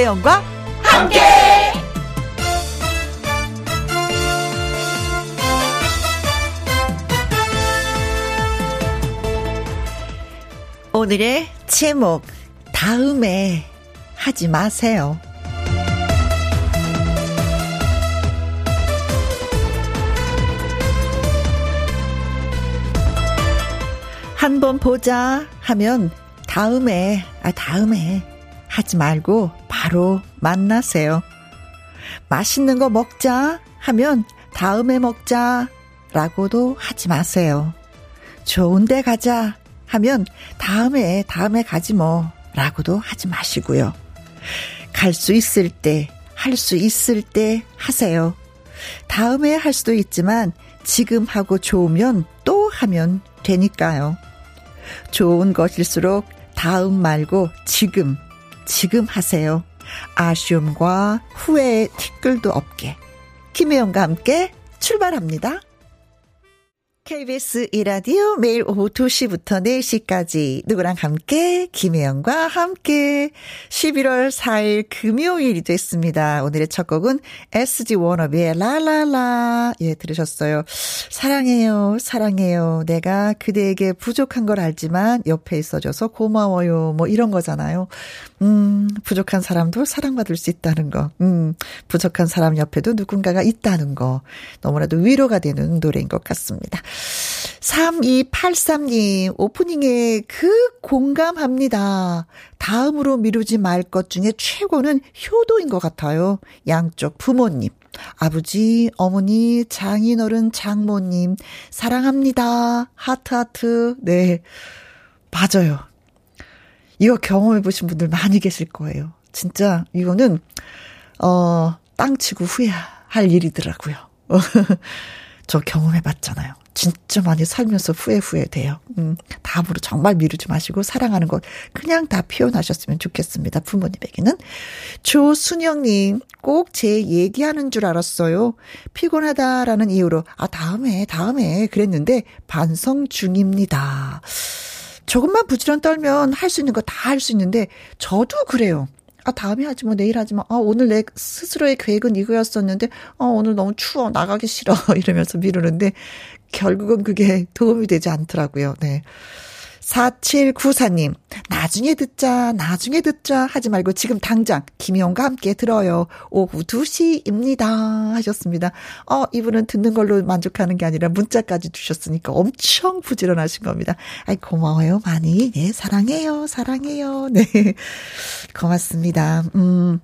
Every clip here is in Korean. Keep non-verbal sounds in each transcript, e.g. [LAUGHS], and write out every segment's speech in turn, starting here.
김혜영과 함께. 오늘의 제목 다음에 하지 마세요. 한 번 보자 하면 다음에, 아, 다음에 하지 말고 바로 만나세요. 맛있는 거 먹자 하면 다음에 먹자 라고도 하지 마세요. 좋은 데 가자 하면 다음에, 다음에 가지 뭐 라고도 하지 마시고요. 갈 수 있을 때, 할 수 있을 때 하세요. 다음에 할 수도 있지만 지금 하고 좋으면 또 하면 되니까요. 좋은 것일수록 다음 말고 지금, 지금 하세요. 아쉬움과 후회의 티끌도 없게. 김혜영과 함께 출발합니다. KBS 이라디오 매일 오후 2시부터 4시까지 누구랑 함께 김혜영과 함께 11월 4일 금요일이 됐습니다. 오늘의 첫 곡은 SG 워너비의 라라라 예 들으셨어요. 사랑해요 사랑해요 내가 그대에게 부족한 걸 알지만 옆에 있어줘서 고마워요 뭐 이런 거잖아요. 음 부족한 사람도 사랑받을 수 있다는 거. 음 부족한 사람 옆에도 누군가가 있다는 거 너무나도 위로가 되는 노래인 것 같습니다. 3283님, 오프닝에 그 공감합니다. 다음으로 미루지 말 것 중에 최고는 효도인 것 같아요. 양쪽 부모님. 아버지, 어머니, 장인어른, 장모님, 사랑합니다. 하트하트. 네. 맞아요. 이거 경험해 보신 분들 많이 계실 거예요. 진짜, 이거는, 어, 땅 치고 후회할 일이더라고요. [LAUGHS] 저 경험해 봤잖아요. 진짜 많이 살면서 후회 후회 돼요. 음, 다음으로 정말 미루지 마시고 사랑하는 것 그냥 다 표현하셨으면 좋겠습니다. 부모님에게는. 조순영님, 꼭 제 얘기하는 줄 알았어요. 피곤하다라는 이유로, 아, 다음에, 다음에 그랬는데 반성 중입니다. 조금만 부지런 떨면 할 수 있는 거 다 할 수 있는데, 저도 그래요. 아, 다음에 하지 뭐, 내일 하지 마. 아, 오늘 내 스스로의 계획은 이거였었는데, 아, 오늘 너무 추워. 나가기 싫어. [LAUGHS] 이러면서 미루는데, 결국은 그게 도움이 되지 않더라고요. 네. 4794님, 나중에 듣자, 나중에 듣자 하지 말고 지금 당장 김희영과 함께 들어요. 오후 2시입니다. 하셨습니다. 어, 이분은 듣는 걸로 만족하는 게 아니라 문자까지 주셨으니까 엄청 부지런하신 겁니다. 아이, 고마워요, 많이. 네, 사랑해요, 사랑해요. 네. [LAUGHS] 고맙습니다. 음.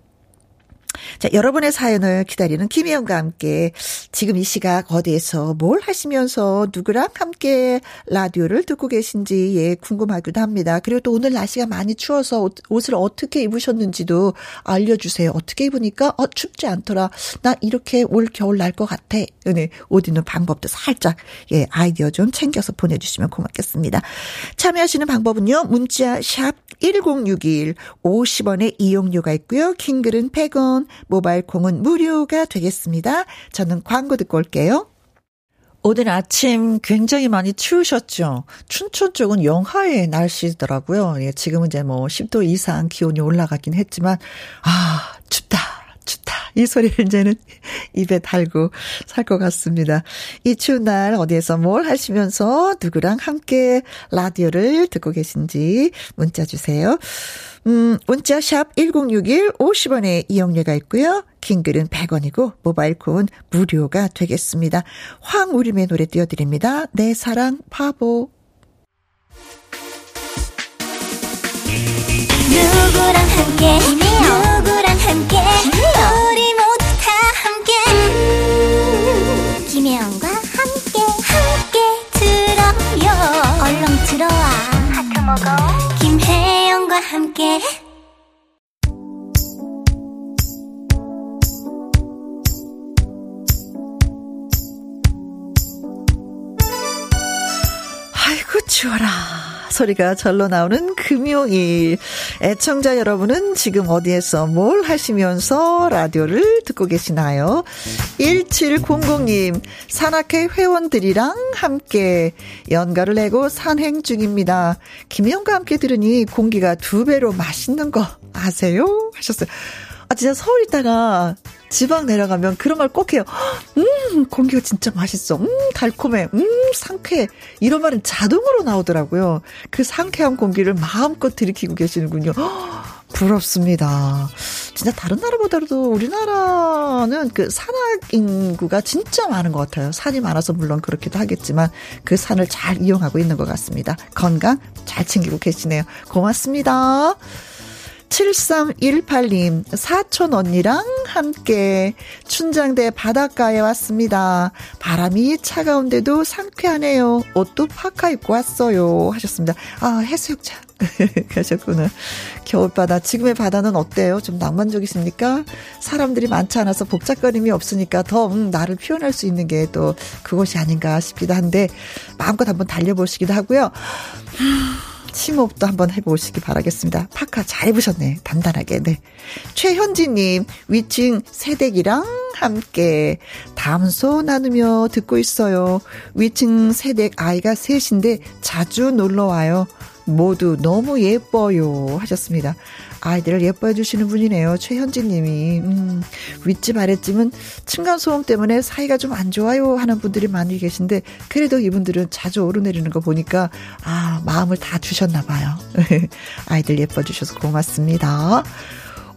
자, 여러분의 사연을 기다리는 김혜영과 함께 지금 이 시각 어디에서 뭘 하시면서 누구랑 함께 라디오를 듣고 계신지 예, 궁금하기도 합니다. 그리고 또 오늘 날씨가 많이 추워서 옷, 옷을 어떻게 입으셨는지도 알려주세요. 어떻게 입으니까 어, 춥지 않더라. 나 이렇게 올 겨울 날 것 같아. 네, 옷 입는 방법도 살짝 예, 아이디어 좀 챙겨서 보내주시면 고맙겠습니다. 참여하시는 방법은요. 문자 샵 1061, 50원의 이용료가 있고요. 킹글은 100원, 모바일 콩은 무료가 되겠습니다. 저는 광고 듣고 올게요. 오늘 아침 굉장히 많이 추우셨죠? 춘천 쪽은 영하의 날씨더라고요. 예, 지금은 이제 뭐 10도 이상 기온이 올라가긴 했지만, 아, 춥다. 춥다. 이 소리를 이제는 [LAUGHS] 입에 달고 살 것 같습니다. 이 추운 날 어디에서 뭘 하시면서 누구랑 함께 라디오를 듣고 계신지 문자 주세요. 음, 문자 샵 1061 50원의 이용료가 있고요. 긴 글은 100원이고 모바일 콘 무료가 되겠습니다. 황우림의 노래 띄워드립니다. 내 사랑 바보. 누구랑 함께 누구랑 함께. 우리 모두 다 함께. 음, 김혜영과 함께 함께 들어요. 얼렁 들어와. 하트 먹어. 김혜영과 함께. 아이고 추워라. 소리가 절로 나오는 금요일. 애청자 여러분은 지금 어디에서 뭘 하시면서 라디오를 듣고 계시나요? 1700님, 산악회 회원들이랑 함께 연가를 내고 산행 중입니다. 김영과 함께 들으니 공기가 두 배로 맛있는 거 아세요? 하셨어요. 아, 진짜 서울 있다가 지방 내려가면 그런 말꼭 해요. 음, 공기가 진짜 맛있어. 음, 달콤해. 음, 상쾌해. 이런 말은 자동으로 나오더라고요. 그 상쾌한 공기를 마음껏 들이키고 계시는군요. [GASPS] 부럽습니다. 진짜 다른 나라보다도 우리나라는 그 산악 인구가 진짜 많은 것 같아요. 산이 많아서 물론 그렇기도 하겠지만 그 산을 잘 이용하고 있는 것 같습니다. 건강 잘 챙기고 계시네요. 고맙습니다. 7318님, 사촌 언니랑 함께 춘장대 바닷가에 왔습니다. 바람이 차가운데도 상쾌하네요. 옷도 파카 입고 왔어요. 하셨습니다. 아, 해수욕장. [LAUGHS] 가셨구나. 겨울바다. 지금의 바다는 어때요? 좀 낭만적이십니까? 사람들이 많지 않아서 복잡거림이 없으니까 더, 음, 나를 표현할 수 있는 게 또 그것이 아닌가 싶기도 한데, 마음껏 한번 달려보시기도 하고요. 심호흡도 한번 해보시기 바라겠습니다. 파카 잘 입으셨네. 단단하게. 네. 최현지님, 위층 세댁이랑 함께 담소 나누며 듣고 있어요. 위층 세댁 아이가 셋인데 자주 놀러 와요. 모두 너무 예뻐요. 하셨습니다. 아이들을 예뻐해 주시는 분이네요. 최현진 님이. 음, 윗집 아랫집은 층간소음 때문에 사이가 좀 안 좋아요 하는 분들이 많이 계신데 그래도 이분들은 자주 오르내리는 거 보니까 아, 마음을 다 주셨나 봐요. [LAUGHS] 아이들 예뻐 주셔서 고맙습니다.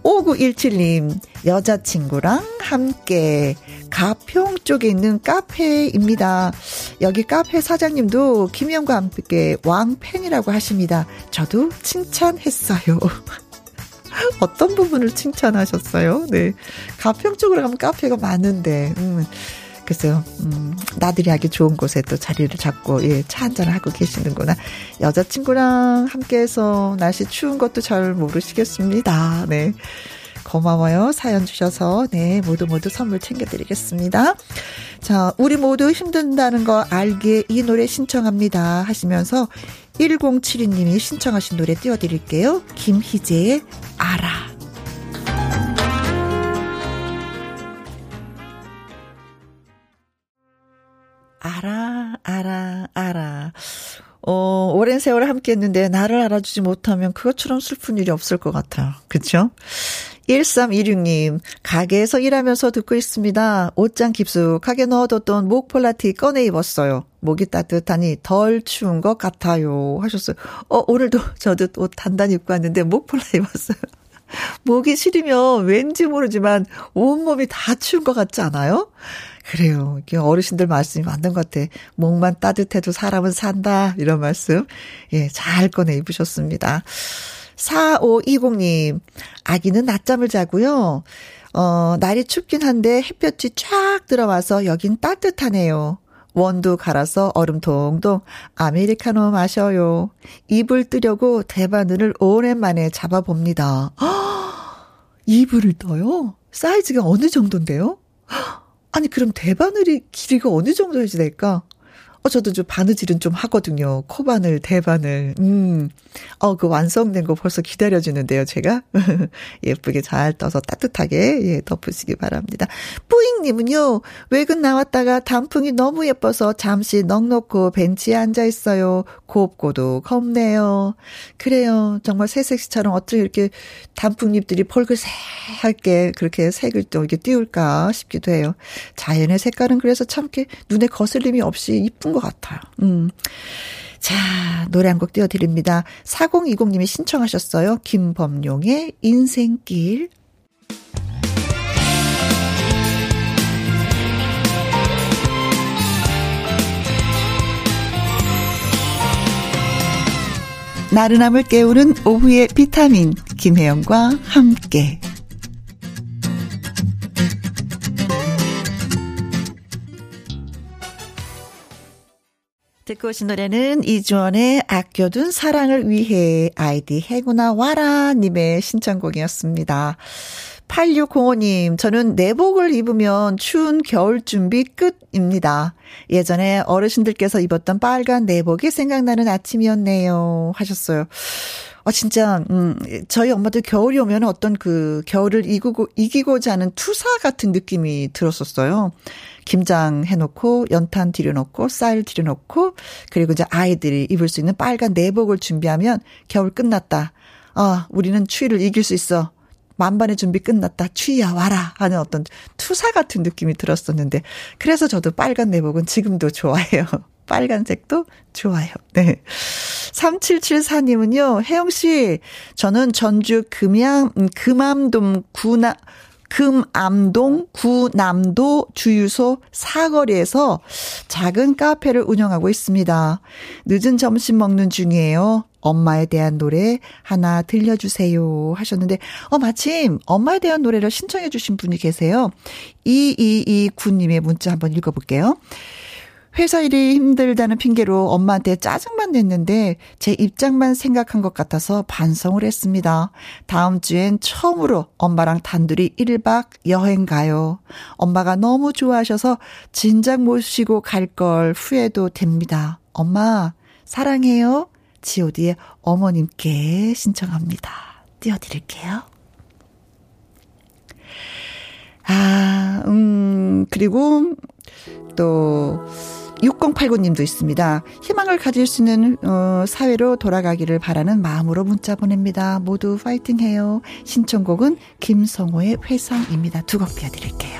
5917님, 여자친구랑 함께 가평 쪽에 있는 카페입니다. 여기 카페 사장님도 김영과 함께 왕팬이라고 하십니다. 저도 칭찬했어요. [LAUGHS] [LAUGHS] 어떤 부분을 칭찬하셨어요? 네. 가평 쪽으로 가면 카페가 많은데, 음. 글쎄요, 음, 나들이 하기 좋은 곳에 또 자리를 잡고, 예, 차 한잔을 하고 계시는구나. 여자친구랑 함께해서 날씨 추운 것도 잘 모르시겠습니다. 네. 고마워요. 사연 주셔서, 네, 모두 모두 선물 챙겨드리겠습니다. 자, 우리 모두 힘든다는 거 알게 이 노래 신청합니다. 하시면서 1072님이 신청하신 노래 띄워드릴게요. 김희재의 알아. 알아, 알아, 알아. 어, 오랜 세월 함께 했는데 나를 알아주지 못하면 그것처럼 슬픈 일이 없을 것 같아요. 그쵸? 1326님, 가게에서 일하면서 듣고 있습니다. 옷장 깊숙하게 넣어뒀던 목폴라티 꺼내 입었어요. 목이 따뜻하니 덜 추운 것 같아요. 하셨어요. 어, 오늘도 [LAUGHS] 저도 옷 단단히 입고 왔는데 목폴라 입었어요. [LAUGHS] 목이 시리면 왠지 모르지만 온몸이 다 추운 것 같지 않아요? 그래요. 이게 어르신들 말씀이 맞는 것 같아. 목만 따뜻해도 사람은 산다. 이런 말씀. 예, 잘 꺼내 입으셨습니다. 4520님, 아기는 낮잠을 자고요. 어, 날이 춥긴 한데 햇볕이 쫙 들어와서 여긴 따뜻하네요. 원두 갈아서 얼음 동동 아메리카노 마셔요. 입을 뜨려고 대바늘을 오랜만에 잡아봅니다. [GASPS] 이불을 떠요? 사이즈가 어느 정도인데요? [GASPS] 아니, 그럼 대바늘이 길이가 어느 정도 해야 될까? 어, 저도 좀 바느질은 좀 하거든요. 코바늘, 대바늘. 음. 어, 그 완성된 거 벌써 기다려지는데요, 제가. [LAUGHS] 예쁘게 잘 떠서 따뜻하게, 예, 덮으시기 바랍니다. 뿌잉님은요, 외근 나왔다가 단풍이 너무 예뻐서 잠시 넉넉고 벤치에 앉아 있어요. 곱고도 겁네요. 그래요. 정말 새색시처럼 어떻게 이렇게 단풍잎들이 펄글색하게 그렇게 색을 또 이렇게 띄울까 싶기도 해요. 자연의 색깔은 그래서 참 이렇게 눈에 거슬림이 없이 이쁜 것 같아요. 음. 자, 노래 한 곡 띄워드립니다. 4020님이 신청하셨어요. 김범용의 인생길. 나른함을 깨우는 오후의 비타민 김혜영과 함께 듣고 오신 노래는 이주원의 아껴둔 사랑을 위해 아이디 해구나 와라 님의 신청곡이었습니다. 8605님, 저는 내복을 입으면 추운 겨울 준비 끝입니다. 예전에 어르신들께서 입었던 빨간 내복이 생각나는 아침이었네요. 하셨어요. 아, 진짜, 음, 저희 엄마도 겨울이 오면 어떤 그 겨울을 이기고, 이기고자 하는 투사 같은 느낌이 들었었어요. 김장 해놓고, 연탄 들여놓고, 쌀 들여놓고, 그리고 이제 아이들이 입을 수 있는 빨간 내복을 준비하면 겨울 끝났다. 아, 우리는 추위를 이길 수 있어. 만반의 준비 끝났다. 추위야 와라 하는 어떤 투사 같은 느낌이 들었었는데 그래서 저도 빨간 내복은 지금도 좋아해요. [LAUGHS] 빨간색도 좋아요. 네. 3774님은요, 혜영씨, 저는 전주 금양, 음, 금암동 구나, 금암동 구남도 주유소 사거리에서 작은 카페를 운영하고 있습니다. 늦은 점심 먹는 중이에요. 엄마에 대한 노래 하나 들려주세요 하셨는데, 어, 마침 엄마에 대한 노래를 신청해 주신 분이 계세요. 2229님의 문자 한번 읽어볼게요. 회사 일이 힘들다는 핑계로 엄마한테 짜증만 냈는데 제 입장만 생각한 것 같아서 반성을 했습니다. 다음 주엔 처음으로 엄마랑 단둘이 1박 여행 가요. 엄마가 너무 좋아하셔서 진작 모시고 갈 걸 후회도 됩니다. 엄마, 사랑해요. god의 어머님께 신청합니다. 띄워드릴게요. 아, 음, 그리고 또, 6089님도 있습니다. 희망을 가질 수 있는 어, 사회로 돌아가기를 바라는 마음으로 문자 보냅니다. 모두 파이팅 해요. 신청곡은 김성호의 회상입니다. 두 곡 띄워드릴게요.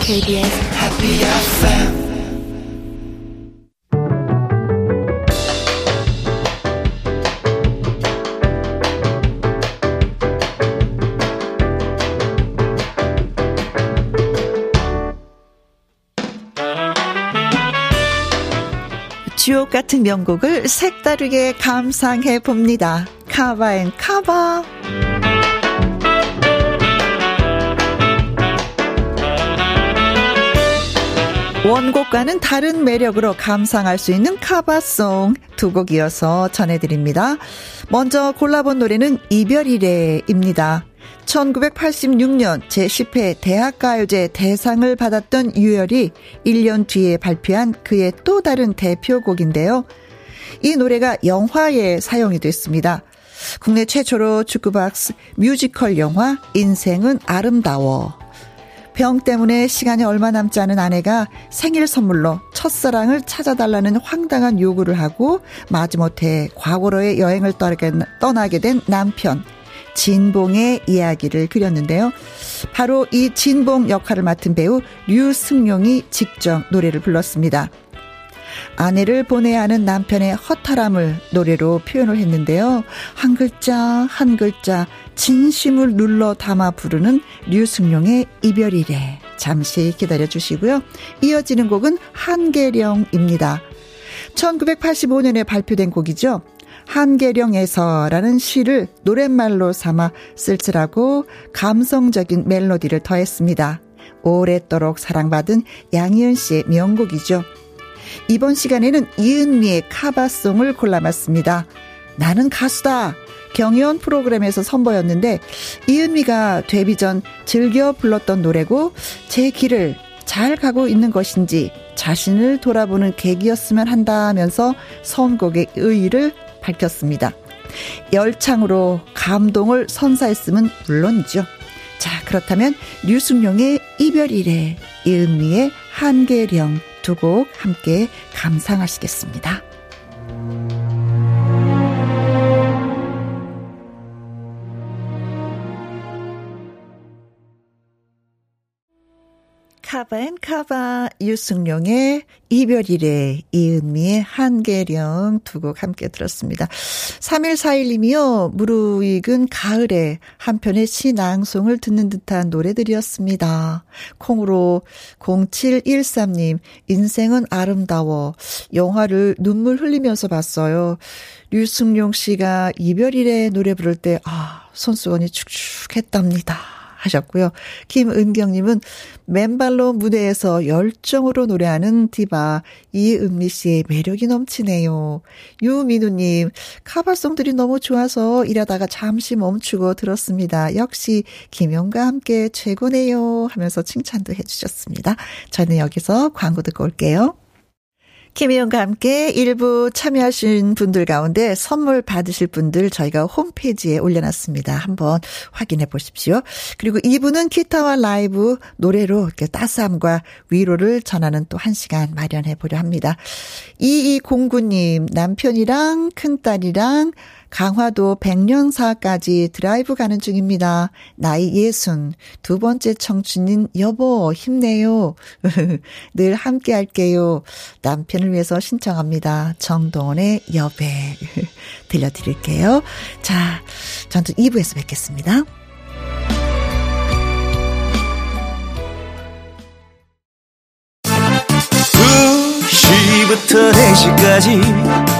KBS Happy FM 주옥 같은 명곡을 색다르게 감상해 봅니다. 카바 앤 카바. 원곡과는 다른 매력으로 감상할 수 있는 카바송 두 곡 이어서 전해드립니다. 먼저 골라본 노래는 이별이래입니다. 1986년 제10회 대학가요제 대상을 받았던 유열이 1년 뒤에 발표한 그의 또 다른 대표곡인데요. 이 노래가 영화에 사용이 됐습니다. 국내 최초로 주크박스 뮤지컬 영화 인생은 아름다워. 병 때문에 시간이 얼마 남지 않은 아내가 생일 선물로 첫사랑을 찾아달라는 황당한 요구를 하고 마지못해 과거로의 여행을 떠나게 된 남편. 진봉의 이야기를 그렸는데요. 바로 이 진봉 역할을 맡은 배우 류승룡이 직접 노래를 불렀습니다. 아내를 보내야 하는 남편의 허탈함을 노래로 표현을 했는데요. 한 글자 한 글자 진심을 눌러 담아 부르는 류승룡의 이별이래. 잠시 기다려 주시고요. 이어지는 곡은 한계령입니다. 1985년에 발표된 곡이죠. 한계령에서라는 시를 노랫말로 삼아 쓸쓸하고 감성적인 멜로디를 더했습니다. 오랫도록 사랑받은 양희은 씨의 명곡이죠. 이번 시간에는 이은미의 카바송을 골라봤습니다. 나는 가수다. 경연 프로그램에서 선보였는데 이은미가 데뷔 전 즐겨 불렀던 노래고 제 길을 잘 가고 있는 것인지 자신을 돌아보는 계기였으면 한다면서 선곡의 의의를 밝혔습니다. 열창으로 감동을 선사했음은 물론이죠. 자, 그렇다면 류승룡의 이별이래, 이은미의 한계령 두 곡 함께 감상하시겠습니다. 카바앤카바 유승룡의 이별이래 이은미의 한계령 두 곡 함께 들었습니다. 3141님이요. 무르익은 가을에 한편의 시낭송을 듣는 듯한 노래들이었습니다. 콩으로 0713님 인생은 아름다워 영화를 눈물 흘리면서 봤어요. 류승룡 씨가 이별이래 노래 부를 때 아, 손수건이 축축했답니다. 하셨고요. 김은경님은 맨발로 무대에서 열정으로 노래하는 디바 이은미 씨의 매력이 넘치네요. 유민우님 카바송들이 너무 좋아서 일하다가 잠시 멈추고 들었습니다. 역시 김영과 함께 최고네요 하면서 칭찬도 해주셨습니다. 저는 여기서 광고 듣고 올게요. 김혜영과 함께 일부 참여하신 분들 가운데 선물 받으실 분들 저희가 홈페이지에 올려놨습니다. 한번 확인해 보십시오. 그리고 2부는 기타와 라이브 노래로 이렇게 따스함과 위로를 전하는 또 한 시간 마련해 보려 합니다. 2209님, 남편이랑 큰딸이랑 강화도 백년사까지 드라이브 가는 중입니다. 나이 예순. 두 번째 청춘인 여보, 힘내요. [LAUGHS] 늘 함께 할게요. 남편을 위해서 신청합니다. 정동원의 여배. [LAUGHS] 들려드릴게요. 자, 전또 2부에서 뵙겠습니다. 2시부터 4시까지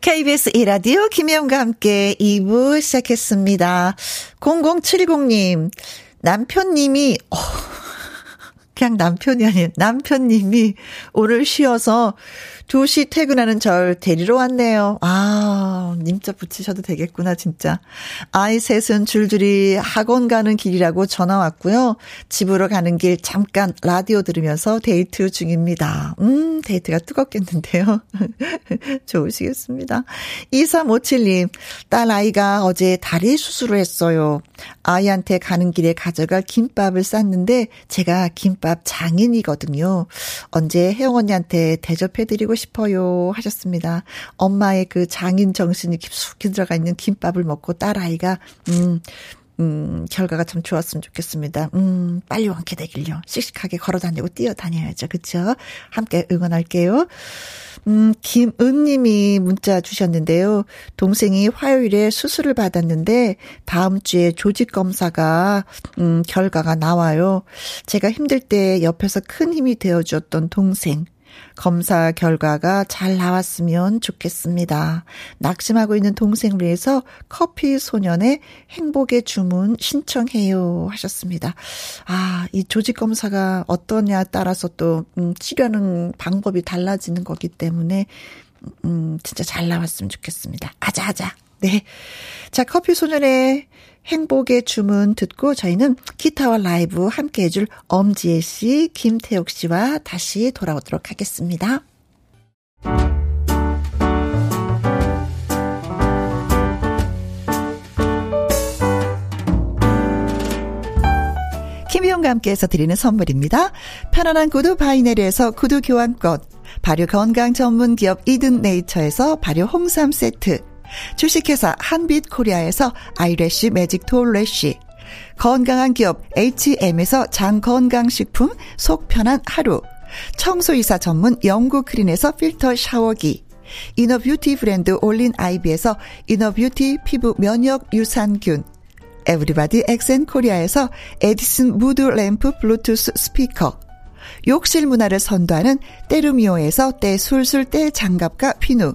KBS 이라디오 김혜영과 함께 2부 시작했습니다. 0070님, 남편님이, 어, [LAUGHS] 그냥 남편이 아니에요. 남편님이 오늘 쉬어서 2시 퇴근하는 절 데리러 왔네요. 아, 님자 붙이셔도 되겠구나, 진짜. 아이 셋은 줄줄이 학원 가는 길이라고 전화 왔고요. 집으로 가는 길 잠깐 라디오 들으면서 데이트 중입니다. 음, 데이트가 뜨겁겠는데요. [LAUGHS] 좋으시겠습니다. 2357님, 딸 아이가 어제 다리 수술을 했어요. 아이한테 가는 길에 가져갈 김밥을 쌌는데 제가 김밥 장인이거든요. 언제 혜영 언니한테 대접해드리고 싶어요 하셨습니다. 엄마의 그 장인 정신 이 깊숙이 들어가 있는 김밥을 먹고 딸아이가 음 음, 결과가 참 좋았으면 좋겠습니다. 음, 빨리 완쾌되길요. 씩씩하게 걸어 다니고 뛰어 다녀야죠. 그쵸? 함께 응원할게요. 음, 김은님이 문자 주셨는데요. 동생이 화요일에 수술을 받았는데 다음 주에 조직 검사가 음, 결과가 나와요. 제가 힘들 때 옆에서 큰 힘이 되어 주었던 동생. 검사 결과가 잘 나왔으면 좋겠습니다. 낙심하고 있는 동생을 위해서 커피 소년의 행복의 주문 신청해요 하셨습니다. 아, 이 조직 검사가 어떠냐 따라서 또 음, 치료하는 방법이 달라지는 거기 때문에 음, 진짜 잘 나왔으면 좋겠습니다. 아자 아자. 네. 자, 커피 소년의 행복의 주문 듣고 저희는 기타와 라이브 함께 해줄 엄지혜 씨, 김태옥 씨와 다시 돌아오도록 하겠습니다. 김희용과 함께해서 드리는 선물입니다. 편안한 구두 바이네르에서 구두 교환권, 발효 건강 전문 기업 이든 네이처에서 발효 홍삼 세트, 주식회사 한빛코리아에서 아이래쉬 매직 톨래쉬. 건강한 기업 H&M에서 장건강식품 속 편한 하루. 청소이사 전문 영구크린에서 필터 샤워기. inner beauty 브랜드 올린 아이비에서 inner beauty 피부 면역 유산균. 에브리바디 엑센코리아에서 에디슨 무드 램프 블루투스 스피커. 욕실 문화를 선도하는 때르미오에서 때술술 때 장갑과 피누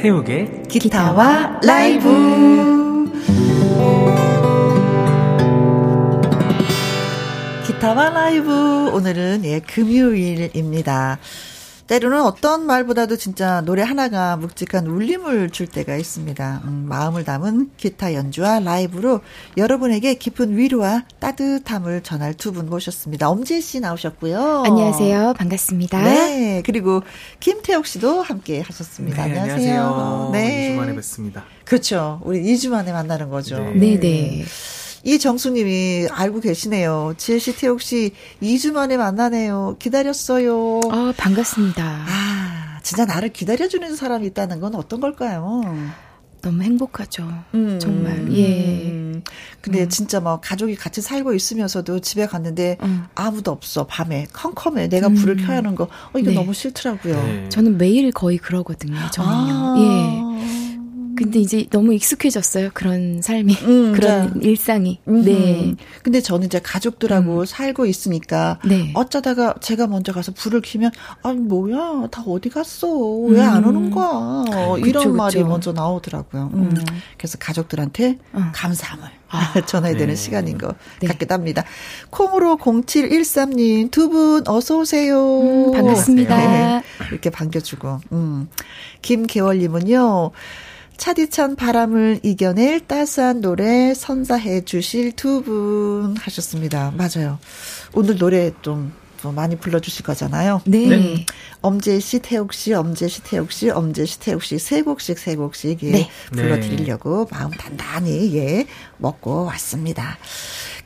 태욱의 기타와 라이브. 기타와 라이브. 오늘은 예, 금요일입니다. 때로는 어떤 말보다도 진짜 노래 하나가 묵직한 울림을 줄 때가 있습니다. 음, 마음을 담은 기타 연주와 라이브로 여러분에게 깊은 위로와 따뜻함을 전할 두 분 모셨습니다. 엄지혜 씨 나오셨고요. 안녕하세요. 반갑습니다. 네. 그리고 김태옥 씨도 함께 하셨습니다. 네, 안녕하세요. 안녕하세요. 네. 2주 만에 뵙습니다. 그렇죠. 우리 2주 만에 만나는 거죠. 네. 네네. 이정수님이 알고 계시네요. 지혜 씨, 태옥 씨, 2주 만에 만나네요. 기다렸어요. 아, 반갑습니다. 아, 진짜 나를 기다려주는 사람이 있다는 건 어떤 걸까요? 너무 행복하죠. 음. 정말. 예. 음. 근데 진짜 막 가족이 같이 살고 있으면서도 집에 갔는데 음. 아무도 없어. 밤에 컴컴해. 내가 불을 음. 켜야 하는 거. 어, 이거 네. 너무 싫더라고요. 네. 저는 매일 거의 그러거든요. 저는요. 아. 예. 근데 이제 너무 익숙해졌어요. 그런 삶이. 음, [LAUGHS] 그런 자. 일상이. 음. 네. 근데 저는 이제 가족들하고 살고 있으니까 네. 어쩌다가 제가 먼저 가서 불을 켜면 아니 뭐야 다 어디 갔어 왜안 음. 오는 거야 이런 그쵸, 그쵸. 말이 먼저 나오더라고요. 음. 음. 그래서 가족들한테 어. 감사함을 아. [LAUGHS] 전해야 되는 네. 시간인 것 네. 같기도 합니다. 콩으로 0713님 두 분 어서 오세요. 음, 반갑습니다. 네. 이렇게 반겨주고 음. 김계월님은요. 차디찬 바람을 이겨낼 따스한 노래 선사해 주실 두 분 하셨습니다. 맞아요. 오늘 노래 좀또 많이 불러주실 거잖아요. 네. 네. 엄재 씨, 태욱 씨, 엄재 씨, 태욱 씨, 엄재 씨, 태욱 씨 세 곡씩 세 곡씩 예, 네. 불러드리려고 마음 단단히 예 먹고 왔습니다.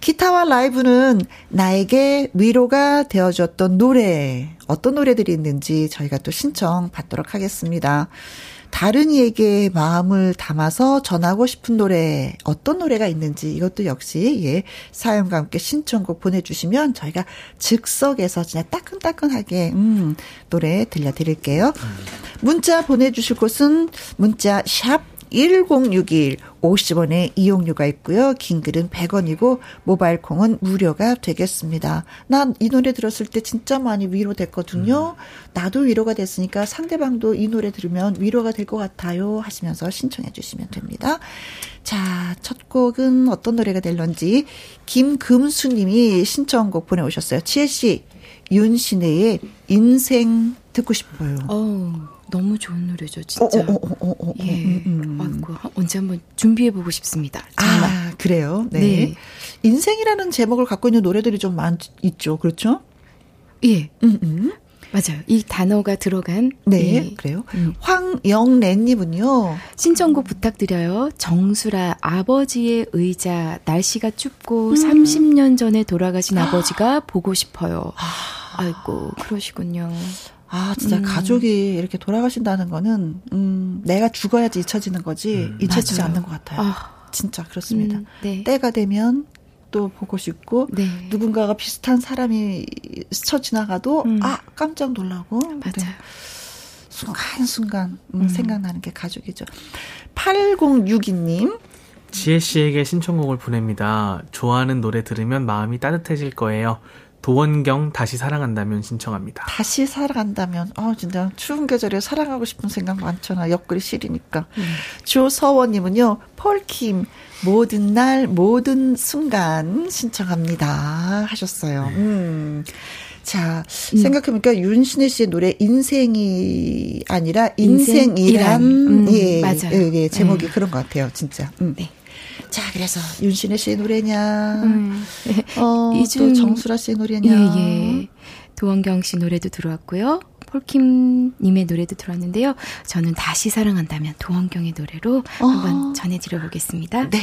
기타와 라이브는 나에게 위로가 되어줬던 노래 어떤 노래들이 있는지 저희가 또 신청 받도록 하겠습니다. 다른 이에게 마음을 담아서 전하고 싶은 노래 어떤 노래가 있는지 이것도 역시 예 사연과 함께 신청곡 보내주시면 저희가 즉석에서 진짜 따끈따끈하게 음 노래 들려드릴게요. 문자 보내주실 곳은 문자 샵 1061, 50원의 이용료가 있고요. 긴 글은 100원이고 모바일 콩은 무료가 되겠습니다. 난 이 노래 들었을 때 진짜 많이 위로됐거든요. 나도 위로가 됐으니까 상대방도 이 노래 들으면 위로가 될 것 같아요 하시면서 신청해 주시면 됩니다. 자, 첫 곡은 어떤 노래가 될런지 김금수 님이 신청곡 보내 오셨어요. 지혜 씨, 윤신혜의 인생 듣고 싶어요. 어, 너무 좋은 노래죠, 어, 진짜. 어, 어, 어, 어, 어, 예. 음, 음. 아이고, 언제 한번 준비해 보고 싶습니다. 정말. 아, 그래요? 네. 네. 인생이라는 제목을 갖고 있는 노래들이 좀 많, 있죠. 그렇죠? 예. 음, 음. 맞아요. 이 단어가 들어간 네, 예. 그래요. 음. 황영래님은요. 신청곡 부탁드려요. 정수라 아버지의 의자 날씨가 춥고 음. 30년 전에 돌아가신 아버지가 보고 싶어요. 아이고 그러시군요. 아, 진짜 음. 가족이 이렇게 돌아가신다는 거는, 음, 내가 죽어야지 잊혀지는 거지, 음. 잊혀지지 맞아요. 않는 것 같아요. 아, 진짜 그렇습니다. 음, 네. 때가 되면 또 보고 싶고, 네. 누군가가 비슷한 사람이 스쳐 지나가도, 음. 아, 깜짝 놀라고. 네. 맞아요. 순간순간, 음, 음. 생각나는 게 가족이죠. 8062님. 지혜 씨에게 신청곡을 보냅니다. 좋아하는 노래 들으면 마음이 따뜻해질 거예요. 도원경 다시 사랑한다면 신청합니다. 다시 살아간다면, 아, 진짜 추운 계절에 사랑하고 싶은 생각 많잖아. 옆구리 시리니까. 조서원님은요, 폴킴, 모든 날, 모든 순간 신청합니다. 하셨어요. 음. 자, 생각해보니까 윤신혜 씨의 노래 인생이 아니라 인생이란, 인생이란. 음, 예, 맞아요. 예, 예, 제목이 네. 그런 것 같아요, 진짜. 음. 네. 자, 그래서 윤신혜 씨의 노래냐, 음. 어, 이중- 또 정수라 씨의 노래냐. 예, 예. 도원경 씨 노래도 들어왔고요. 폴킴 님의 노래도 들어왔는데요. 저는 다시 사랑한다면 도원경의 노래로 어. 한번 전해드려 보겠습니다. 네.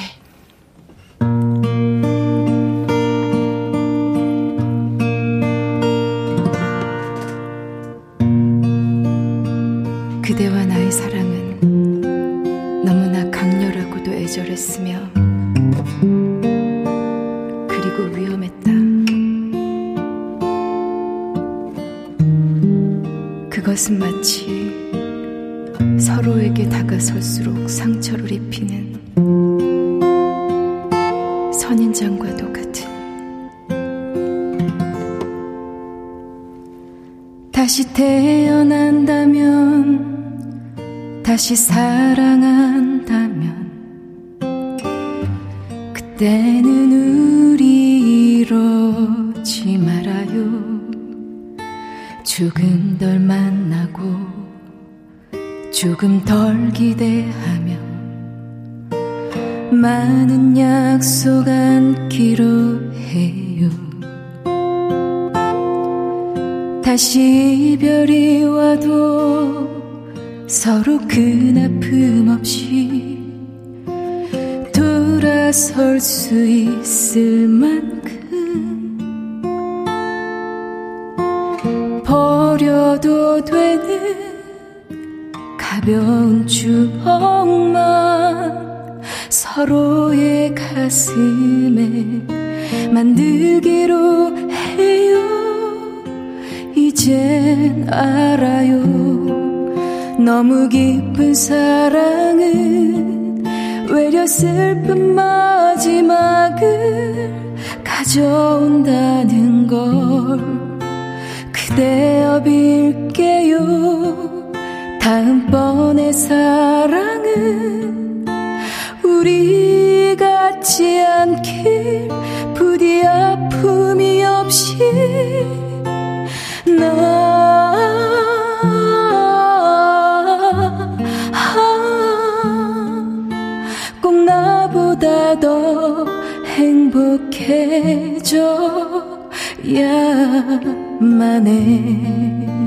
그대와 나의 사랑은 애절했으며 그리고 위험했다. 그것은 마치 서로에게 다가설수록 상처를 입히는 선인장과도 같은 다시 태어난다면 다시 사랑한다면 그때는 우리 이러지 말아요. 조금 덜 만나고 조금 덜 기대하며 많은 약속 안기로 해요. 다시 이별이 와도 서로 큰 아픔 없이 돌아설 수 있을 만큼 버려도 되는 가벼운 추억만 서로의 가슴에 만들기로 해요. 이젠 알아요. 너무 깊은 사랑은 외려 슬픈 마지막을 가져온다는 걸 그대여 빌게요. 다음번의 사랑은 우리 같지 않길 부디 아픔이 없이 나 나보다 더 행복해져야만 해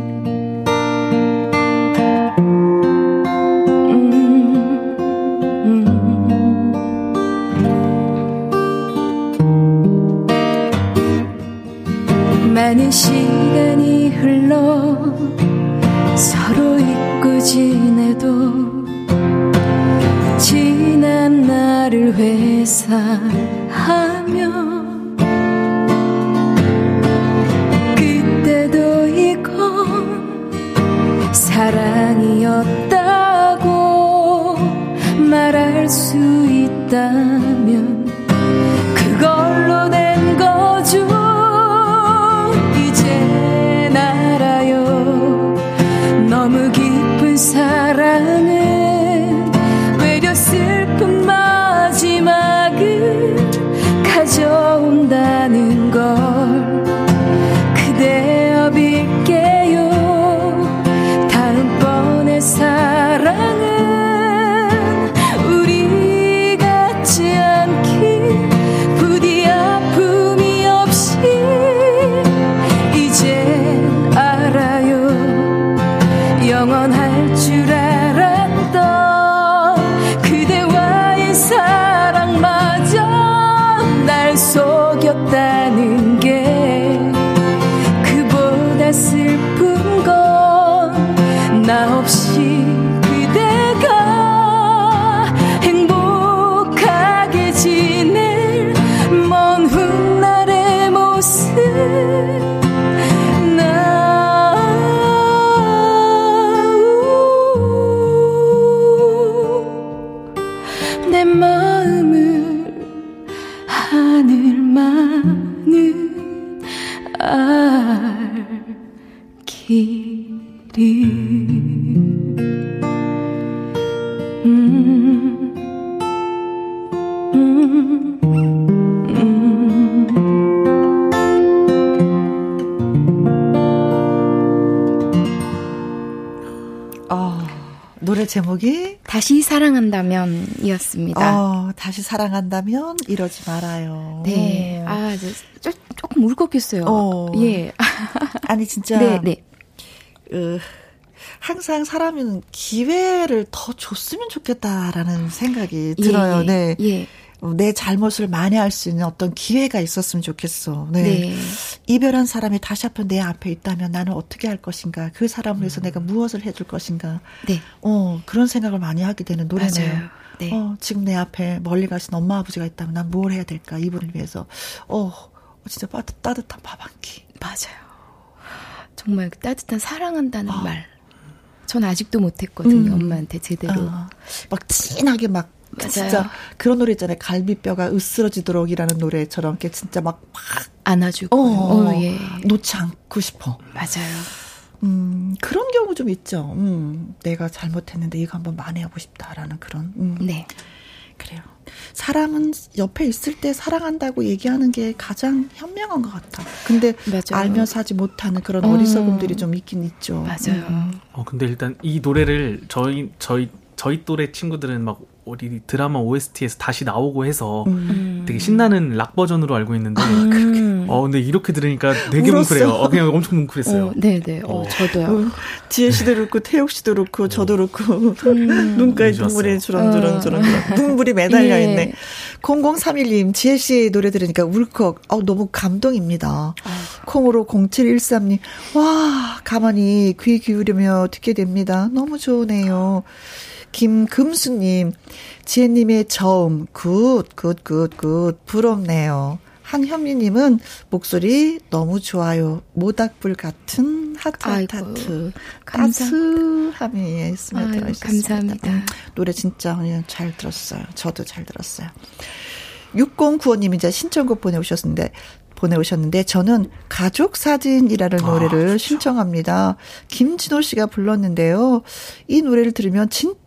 제목이 다시 사랑한다면이었습니다. 어, 다시 사랑한다면 이러지 말아요. 네. 오. 아, 저, 조, 조금 울컥했어요. 어. 예. 아니 진짜 [LAUGHS] 네, 네. 어, 항상 사람은 기회를 더 줬으면 좋겠다라는 생각이 들어요. 예, 네. 예. 어, 내 잘못을 만회할 수 있는 어떤 기회가 있었으면 좋겠어. 네. 네. 이별한 사람이 다시 한번 내 앞에 있다면 나는 어떻게 할 것인가? 그 사람을 위해서 내가 무엇을 해줄 것인가? 네. 어, 그런 생각을 많이 하게 되는 노래네요. 맞아요. 네. 어, 지금 내 앞에 멀리 가신 엄마 아버지가 있다면 난 뭘 해야 될까? 이분을 위해서. 어, 진짜 따뜻, 따뜻한 밥 한 끼. 맞아요. 정말 그 따뜻한 사랑한다는 아. 말. 전 아직도 못했거든요. 음. 엄마한테 제대로. 어, 막 진하게 막 맞아요. 진짜 그런 노래 있잖아요. 갈비뼈가 으스러지도록이라는 노래처럼 이렇게 진짜 막 막 안아주고. 어, 어, 예. 놓지 않고 싶어. 맞아요. 음, 그런 경우 좀 있죠. 음, 내가 잘못했는데 이거 한번 만회하고 싶다라는 그런. 음. 네. 그래요. 사람은 옆에 있을 때 사랑한다고 얘기하는 게 가장 현명한 것 같아. 근데 맞아요. 알면서 하지 못하는 그런 어. 어리석음들이 좀 있긴 있죠. 맞아요. 음. 어 근데 일단 이 노래를 저희 저희 저희 또래 친구들은 막 어디 드라마 OST에서 다시 나오고 해서 음. 되게 신나는 락 버전으로 알고 있는데 음. 어 근데 이렇게 들으니까 되게 울었어. 뭉클해요. 어, 그냥 엄청 뭉클했어요. 어, 네네. 어, 어. 저도요. 어, 지혜 씨도 그렇고 태욱 씨도 그렇고 저도 그렇고 음. [LAUGHS] 눈가에 눈물이 좋았어요. 주렁주렁 주렁 눈물이 매달려 예. 있네. 0031님 지혜 씨 노래 들으니까 울컥. 어 너무 감동입니다. 콩으로 0713님 와 가만히 귀 기울이며 듣게 됩니다. 너무 좋으네요. 김금수님 지혜님의 저음 good good good good 부럽네요. 한현미님은 목소리 너무 좋아요. 모닥불 같은 하트 하트 아이고, 하트 감사- 따스함이 아유, 들어있습니다. 감사합니다. 노래 진짜 그냥 잘 들었어요. 저도 잘 들었어요. 6095님 이제 신청곡 보내오셨는데 보내오셨는데 저는 가족 사진이라는 아, 노래를 좋죠. 신청합니다. 김진호 씨가 불렀는데요. 이 노래를 들으면 진짜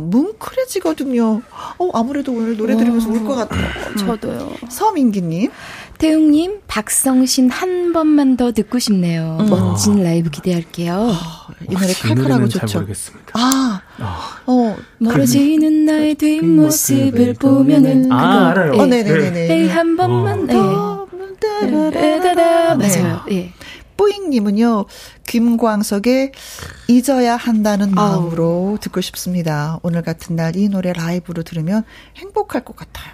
뭉클해지거든요. 어 아무래도 오늘 노래 들으면서 울 것 같아요. 저도요. 서민기님. 태웅님, 박성신 한 번만 더 듣고 싶네요. 음. 멋진 라이브 기대할게요. 이 노래 칼칼하고 좋죠. 아, 아, 어, 멀어지는 나의 뒷모습을 뒷모습을 보면은 아, 그거, 알아요. 예. 어, 네네네네. 에이, 한 번만, 예. 더, 따다다, 네. 맞아요. 예. 뿌잉님은요, 김광석의 잊어야 한다는 마음으로 듣고 싶습니다. 오늘 같은 날 이 노래 라이브로 들으면 행복할 것 같아요.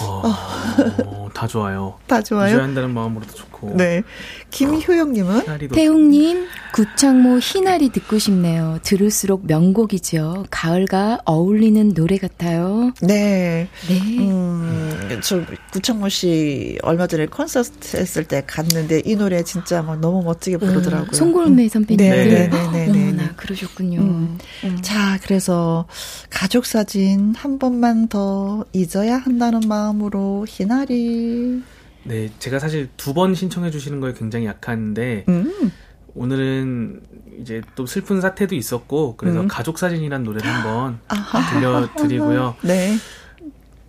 어, 다 좋아요. 다 잊어야 좋아요? 한다는 마음으로도 좋고. 네. 김효영님은, 태웅님, 구창모 희나리 듣고 싶네요. 들을수록 명곡이죠. 가을과 어울리는 노래 같아요. 네. 네. 음, 저, 구창모 씨 얼마 전에 콘서트 했을 때 갔는데 이 노래 진짜 막 너무 멋지게 부르더라고요. 음, 송골매 선배님. 네, 네, 네, 네, 네, 어머나, 네. 그러셨군요. 음. 음. 자, 그래서 가족 사진 한 번만 더 잊어야 한다는 마음으로 희나리. 네, 제가 사실 두 번 신청해 주시는 거에 굉장히 약한데 음. 오늘은 이제 또 슬픈 사태도 있었고 그래서 음. 가족 사진이란 노래를 한번 아하. 들려드리고요. 네.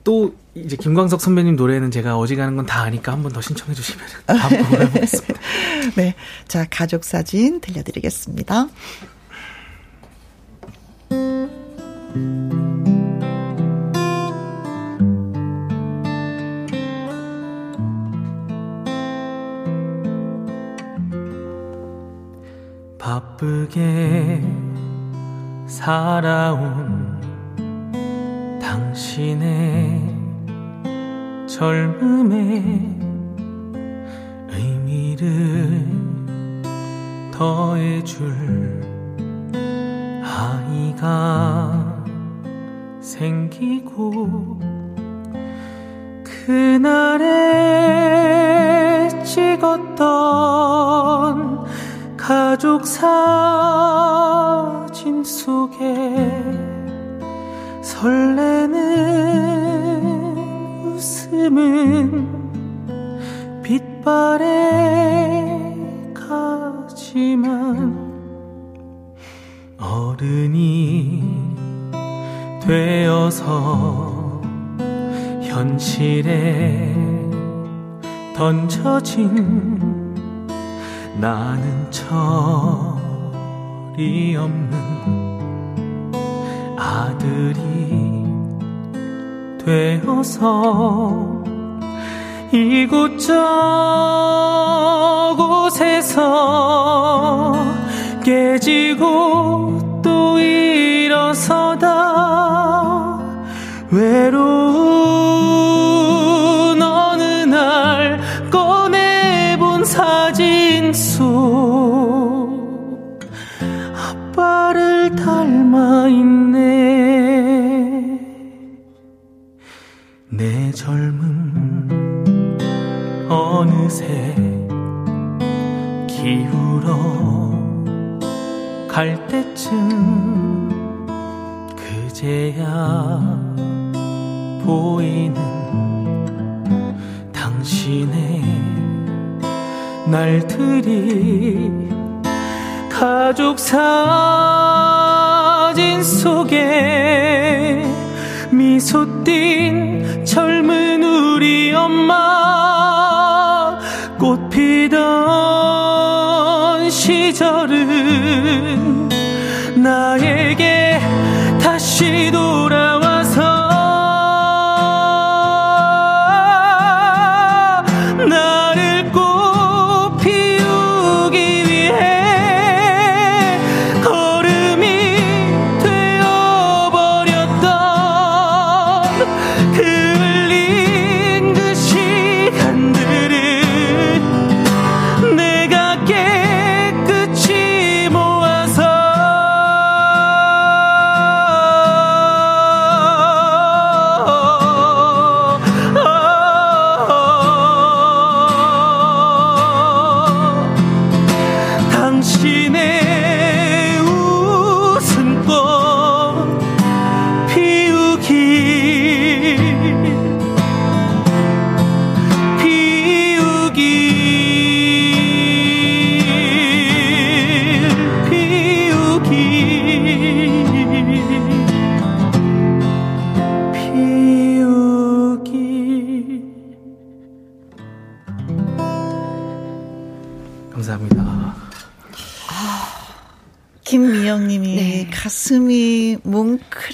또 이제 김광석 선배님 노래는 제가 어지간한 건 다 아니까 한 번 더 신청해 주시면 [LAUGHS] 곡을 해보겠습니다. 네. 자, 가족 사진 들려드리겠습니다. 바쁘게 살아온 당신의 젊음의 의미를 더해줄 아이가 생기고 그날에 찍었던 가족 사진 속에 설레는 웃음은 빛바래 가지만 어른이 되어서 현실에 던져진 나는 철이 없는 아들이 되어서 이곳저곳에서 깨지고 또 일어서다. 외로운 닮아 있네. 내 젊음 어느새 기울어 갈 때쯤 그제야 보이는 당신의 날들이 가족 사 진 속에 미소 띈 젊은 우리 엄마 꽃 피던 시절은 나에게 다시 돌아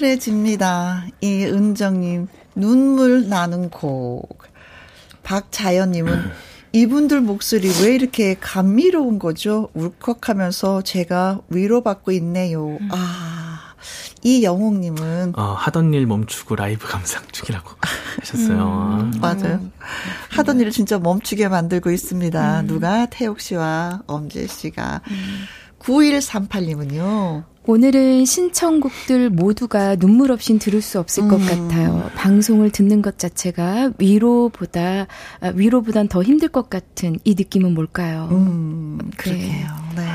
뭉클해집니다. 이은정님 눈물 나는 곡. 박자연님은 이분들 목소리 왜 이렇게 감미로운 거죠? 울컥하면서 제가 위로받고 있네요. 아 이영옥님은 어, 하던 일 멈추고 라이브 감상 중이라고 [LAUGHS] 하셨어요. 맞아요. 하던 일을 진짜 멈추게 만들고 있습니다. 누가 태욱 씨와 엄재 씨가. 9138님은요. 오늘은 신청곡들 모두가 눈물 없인 들을 수 없을 것 음. 같아요. 방송을 듣는 것 자체가 위로보다 아, 위로보단 더 힘들 것 같은 이 느낌은 뭘까요? 음, 그러게요. 네.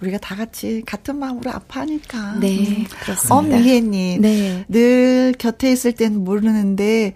우리가 다 같이 같은 마음으로 아파하니까. 네, 그렇습니다. 엄미애님. 네. 늘 곁에 있을 땐 모르는데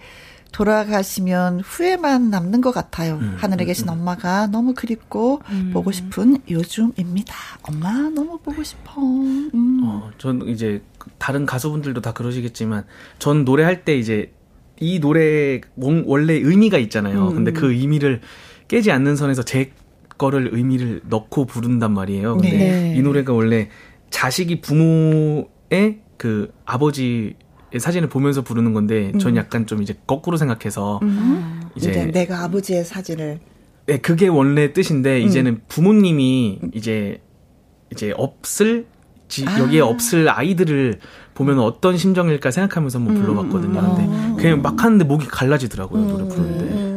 돌아가시면 후회만 남는 것 같아요. 음, 하늘에 계신 엄마가 너무 그립고 보고 싶은 요즘입니다. 엄마 너무 보고 싶어. 음. 어, 전 이제 다른 가수분들도 다 그러시겠지만 전 노래할 때 이제 이 노래 원- 원래 의미가 있잖아요. 음. 근데 그 의미를 깨지 않는 선에서 제 거를 의미를 넣고 부른단 말이에요. 근데 네. 이 노래가 원래 자식이 부모의 그 아버지의 사진을 보면서 부르는 건데 전 약간 좀 이제 거꾸로 생각해서 음. 이제, 이제 내가 아버지의 사진을 네, 그게 원래 뜻인데 이제는 부모님이 이제 이제 없을 지- 아. 여기에 없을 아이들을 보면 어떤 심정일까 생각하면서 한번 불러봤거든요. 근데 그냥 막 하는데 목이 갈라지더라고요 노래 부르는데.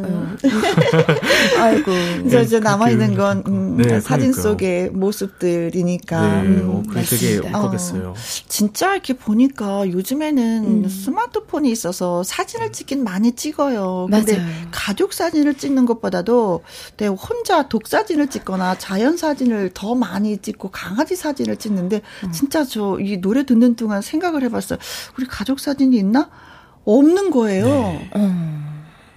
[LAUGHS] 아이고. 이제 이제 그- 남아 있는 그- 건 음, 네, 사진 그러니까요. 속의 모습들이니까. 네, 음, 어, 그게 되게. 울컥했어요. 진짜 이렇게 보니까 요즘에는 음. 스마트폰이 있어서 사진을 찍긴 많이 찍어요. 근데 맞아요. 가족 사진을 찍는 것보다도 내가 혼자 독사진을 찍거나 자연 사진을 더 많이 찍고 강아지 사진을 찍는데 음. 진짜 저 이 노래 듣는 동안 생각 을 해봤어요. 우리 가족 사진이 있나? 없는 거예요. 네. 어,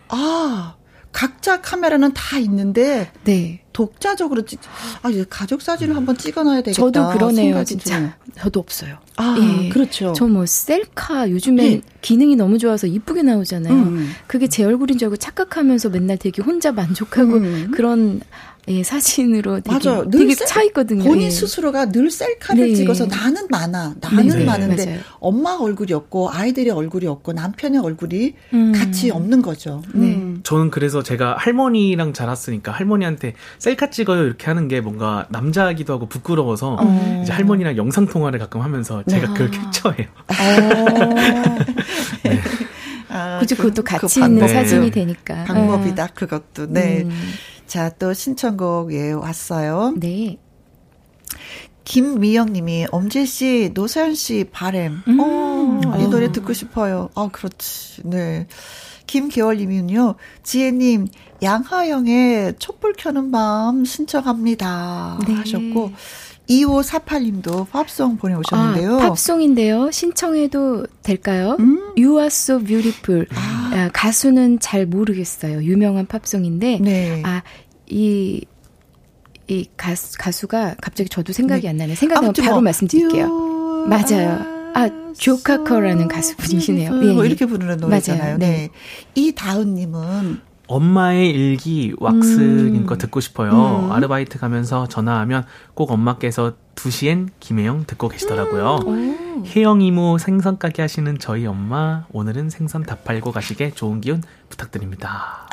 아. 각자 카메라는 다 있는데 네. 독자적으로 찍. 아, 가족 사진을 한번 찍어놔야 되겠다. 저도 그러네요, 진짜. 저도 없어요. 아, 예. 그렇죠. 저 뭐 셀카 요즘에 네. 기능이 너무 좋아서 이쁘게 나오잖아요. 음. 그게 제 얼굴인 줄 알고 착각하면서 맨날 되게 혼자 만족하고 음. 그런 예, 사진으로 되게, 맞아요. 늘 되게 셀- 차 있거든요. 본인 예. 스스로가 늘 셀카를 네. 찍어서 나는 많아, 나는 네, 많은데 맞아요. 엄마 얼굴이 없고 아이들의 얼굴이 없고 남편의 얼굴이 음. 같이 없는 거죠. 네. 음. 저는 그래서 제가 할머니랑 자랐으니까 할머니한테 셀카 찍어요 이렇게 하는 게 뭔가 남자기도 하고 부끄러워서 어. 이제 할머니랑 영상 통화를 가끔 하면서 제가 그걸 [LAUGHS] 아. 캡처해요. 아, 그죠, 그- 그것도 그 같이 방법- 있는 네. 사진이 되니까. 방법이다. 그것도. 네. 음. 자, 또 신청곡 예 왔어요. 네. 김미영 님이 엄지 씨, 노사연 씨 바램. 음. 어, 이 어. 노래 듣고 싶어요. 아, 그렇지. 네. 김계월 님은요. 지혜 님, 양하영의 촛불 켜는 밤 신청합니다. 네. 하셨고 2548 님도 팝송 보내 오셨는데요. 아, 팝송인데요. 신청해도 될까요? 음. You are so beautiful. 아, 가수는 잘 모르겠어요. 유명한 팝송인데. 네. 아, 이, 이 가수, 가수가 갑자기 저도 생각이 네. 안 나네. 생각나면 바로 뭐, 말씀드릴게요. 맞아요. 아, 조카커라는 가수분이시네요. 예, 뭐 예. 이렇게 부르는 노래잖아요. 맞아요. 네. 네. 이다은님은 엄마의 일기 왁스님 거 듣고 싶어요. 음. 아르바이트 가면서 전화하면 꼭 엄마께서 2시엔 김혜영 듣고 계시더라고요. 오. 혜영 이모 생선 가게 하시는 저희 엄마 오늘은 생선 다 팔고 가시게 좋은 기운 부탁드립니다.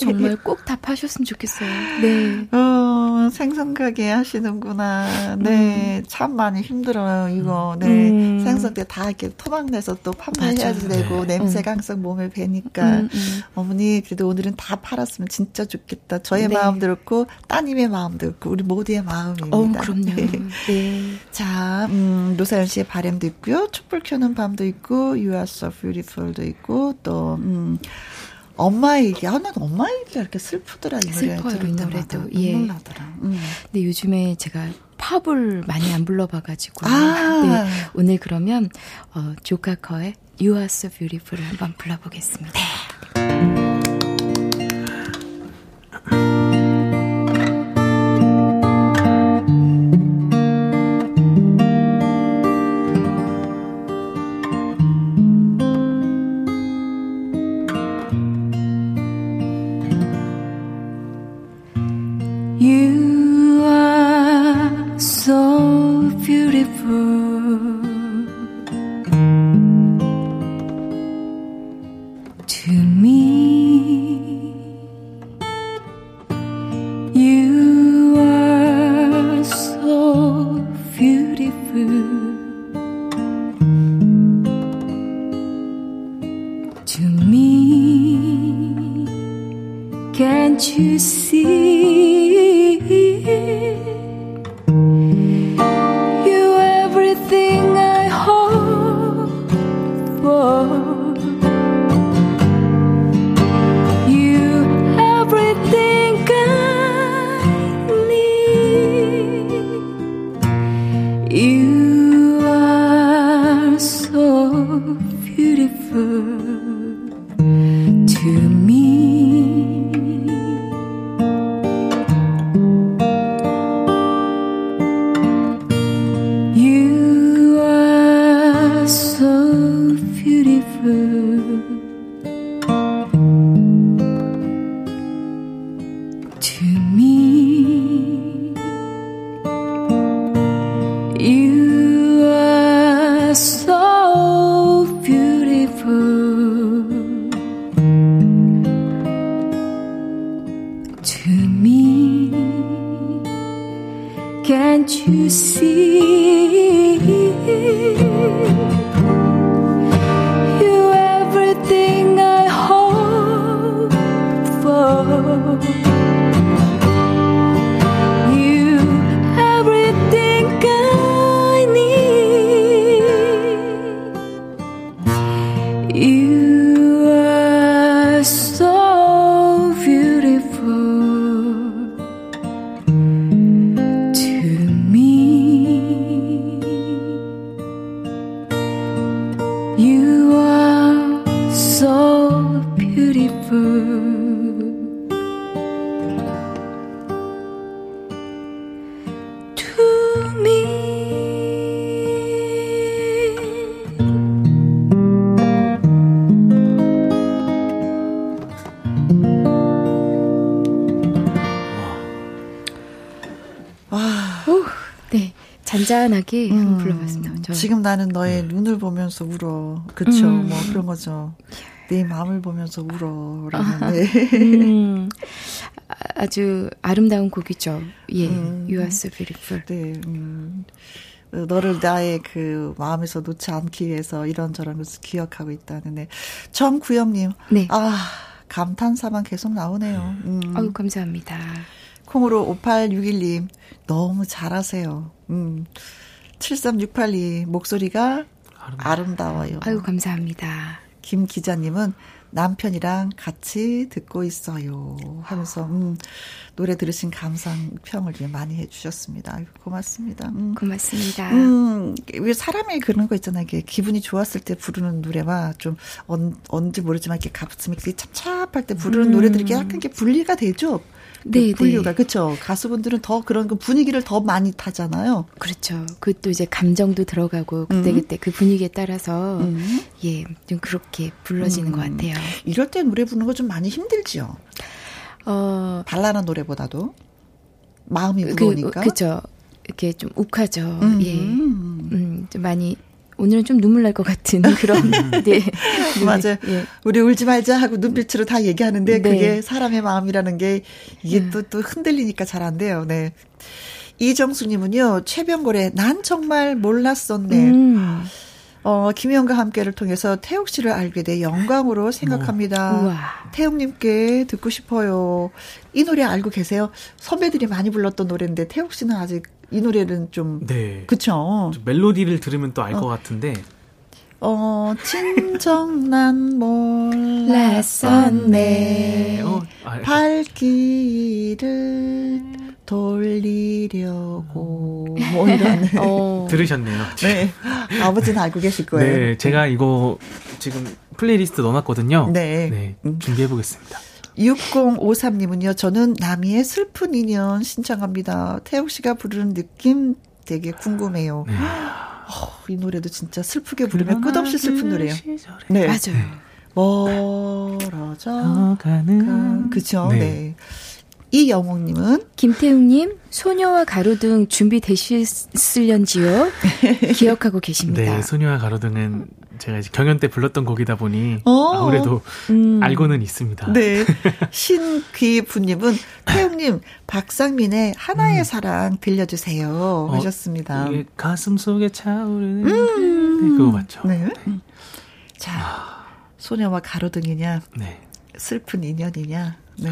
정말 꼭 답하셨으면 좋겠어요. 네. 어, 생선 가게 하시는구나. 네, 참 많이 힘들어요, 이거. 네, 음. 생선 때 다 이렇게 토막 내서 또 판매해야지. 되고, 네. 냄새가 항상 몸에 배니까. 음, 음. 어머니, 그래도 오늘은 다 팔았으면 진짜 좋겠다. 저의 네. 마음도 그렇고, 따님의 마음도 그렇고, 우리 모두의 마음입니다. 어, 그럼요. 네. 네. 자, 음, 노사연 씨의 바램도 있고요. 촛불 켜는 밤도 있고, You are so beautiful도 있고, 또, 음, 엄마 얘기. 아, 난 엄마 얘기가 이렇게 슬프더라, 이 노래 슬퍼요, 들을 이. 노래도. 예. 눈물 나더라. 음. 근데 요즘에 제가 팝을 많이 안 불러봐가지고. 아. 네. 오늘 그러면, 어, 조카커의 You are so beautiful을 한번 불러보겠습니다. You 잔잔하게 한번 불러봤습니다. 저- 음, 지금 나는 너의 눈을 보면서 울어. 그쵸. 음. 뭐 그런 거죠. 내 마음을 보면서 울어. 라는, 네. 음, 아- 아주 아름다운 곡이죠. 예, 음. You are so beautiful. 네, 음. 어, 너를 나의 그 마음에서 놓지 않기 위해서 이런저런 것을 기억하고 있다는, 네. 정구영님. 네. 아, 감탄사만 계속 나오네요. 음. 아유, 감사합니다. 콩으로 5861님, 너무 잘하세요. 음. 73682, 목소리가 아름다워요. 아유, 감사합니다. 김 기자님은 남편이랑 같이 듣고 있어요. 하면서, 음, 노래 들으신 감상평을 예, 많이 해주셨습니다. 고맙습니다. 음. 고맙습니다. 음, 왜 사람이 그런 거 있잖아요. 이게 기분이 좋았을 때 부르는 노래와 좀 언, 언제 모르지만 이렇게 가슴이 찹찹할 때 부르는 음. 노래들이 약간 이렇게 분리가 되죠. 네, 분류가 네. 그렇죠. 가수분들은 더 그런 그 분위기를 더 많이 타잖아요. 그렇죠. 그것도 이제 감정도 들어가고 그때 그때 그 분위기에 따라서 음. 예, 좀 그렇게 불러지는 것 같아요. 이럴 때 노래 부르는 거 좀 많이 힘들지요. 어, 발랄한 노래보다도 마음이 그 무거우니까. 그죠. 이렇게 좀 욱하죠. 음. 예. 음, 좀 많이 오늘은 좀 눈물 날 것 같은 [LAUGHS] 그런 네. 맞아요. 예. 우리 울지 말자 하고 눈빛으로 다 얘기하는데 네. 그게 사람의 마음이라는 게 이게 또, 또 흔들리니까 잘 안 돼요. 네. 이정수님은요, 최병골의 난 정말 몰랐었네. 음. 어, 김희영과 함께를 통해서 태욱 씨를 알게 돼 영광으로 생각합니다. 우와. 태욱님께 듣고 싶어요. 이 노래 알고 계세요? 선배들이 많이 불렀던 노래인데 태욱 씨는 아직 이 노래는 좀 네. 그쵸? 좀 멜로디를 들으면 또 알것 같은데 어, 진정 난 몰랐었네. 네. 어, 아, 발길을 돌리려고 뭐 이런 [LAUGHS] 어. 들으셨네요. 네 아버지는 알고 계실 거예요. 네, 제가 이거 지금 플레이리스트 넣어놨거든요. 네. 음. 준비해 보겠습니다. 6053님은요, 저는 나미의 슬픈 인연 신청합니다. 태욱 씨가 부르는 느낌 되게 궁금해요. 네. 어, 이 노래도 진짜 슬프게 부르면 끝없이 슬픈 노래예요. 네. 맞아요. 멀어져. 가는 그쵸, 네. 네. 이영웅님은 김태웅님, 소녀와 가로등 준비 되셨을련지요? [LAUGHS] 기억하고 계십니다. 네, 소녀와 가로등은 제가 이제 경연 때 불렀던 곡이다 보니 어. 아무래도 음. 알고는 있습니다. 네. [LAUGHS] 신귀부님은 태웅님 박상민의 하나의 사랑 들려주세요 하셨습니다. 이게 가슴 속에 차오르는 네, 그거 맞죠? 네. 자, 소녀와 가로등이냐 네. 슬픈 인연이냐. 네.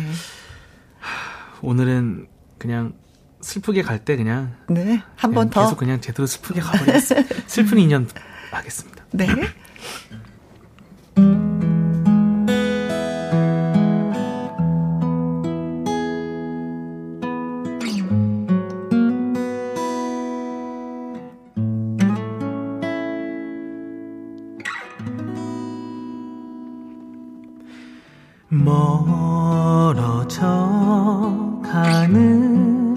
오늘은 그냥 슬프게 갈 때 그냥 네. 한 번 더. 계속 그냥 제대로 슬프게 가버리겠습니다. [LAUGHS] 슬픈 인연 하겠습니다. 네. 멀어져 가는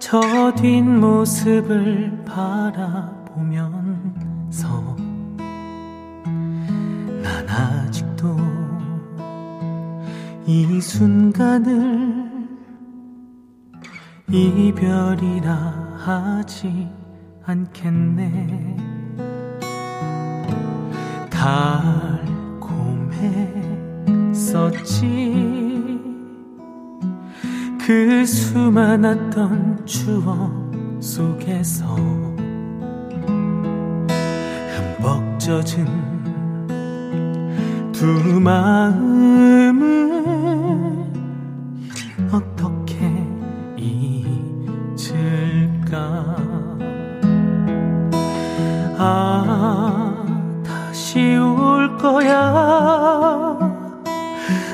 저 뒷모습을 바라 보면서 난 아직도 이 순간을 이별이라 하지 않겠네. 달콤했었지. 그 수많았던 추억 속에서 젖은 두 마음을 어떻게 잊을까? 아 다시 올 거야.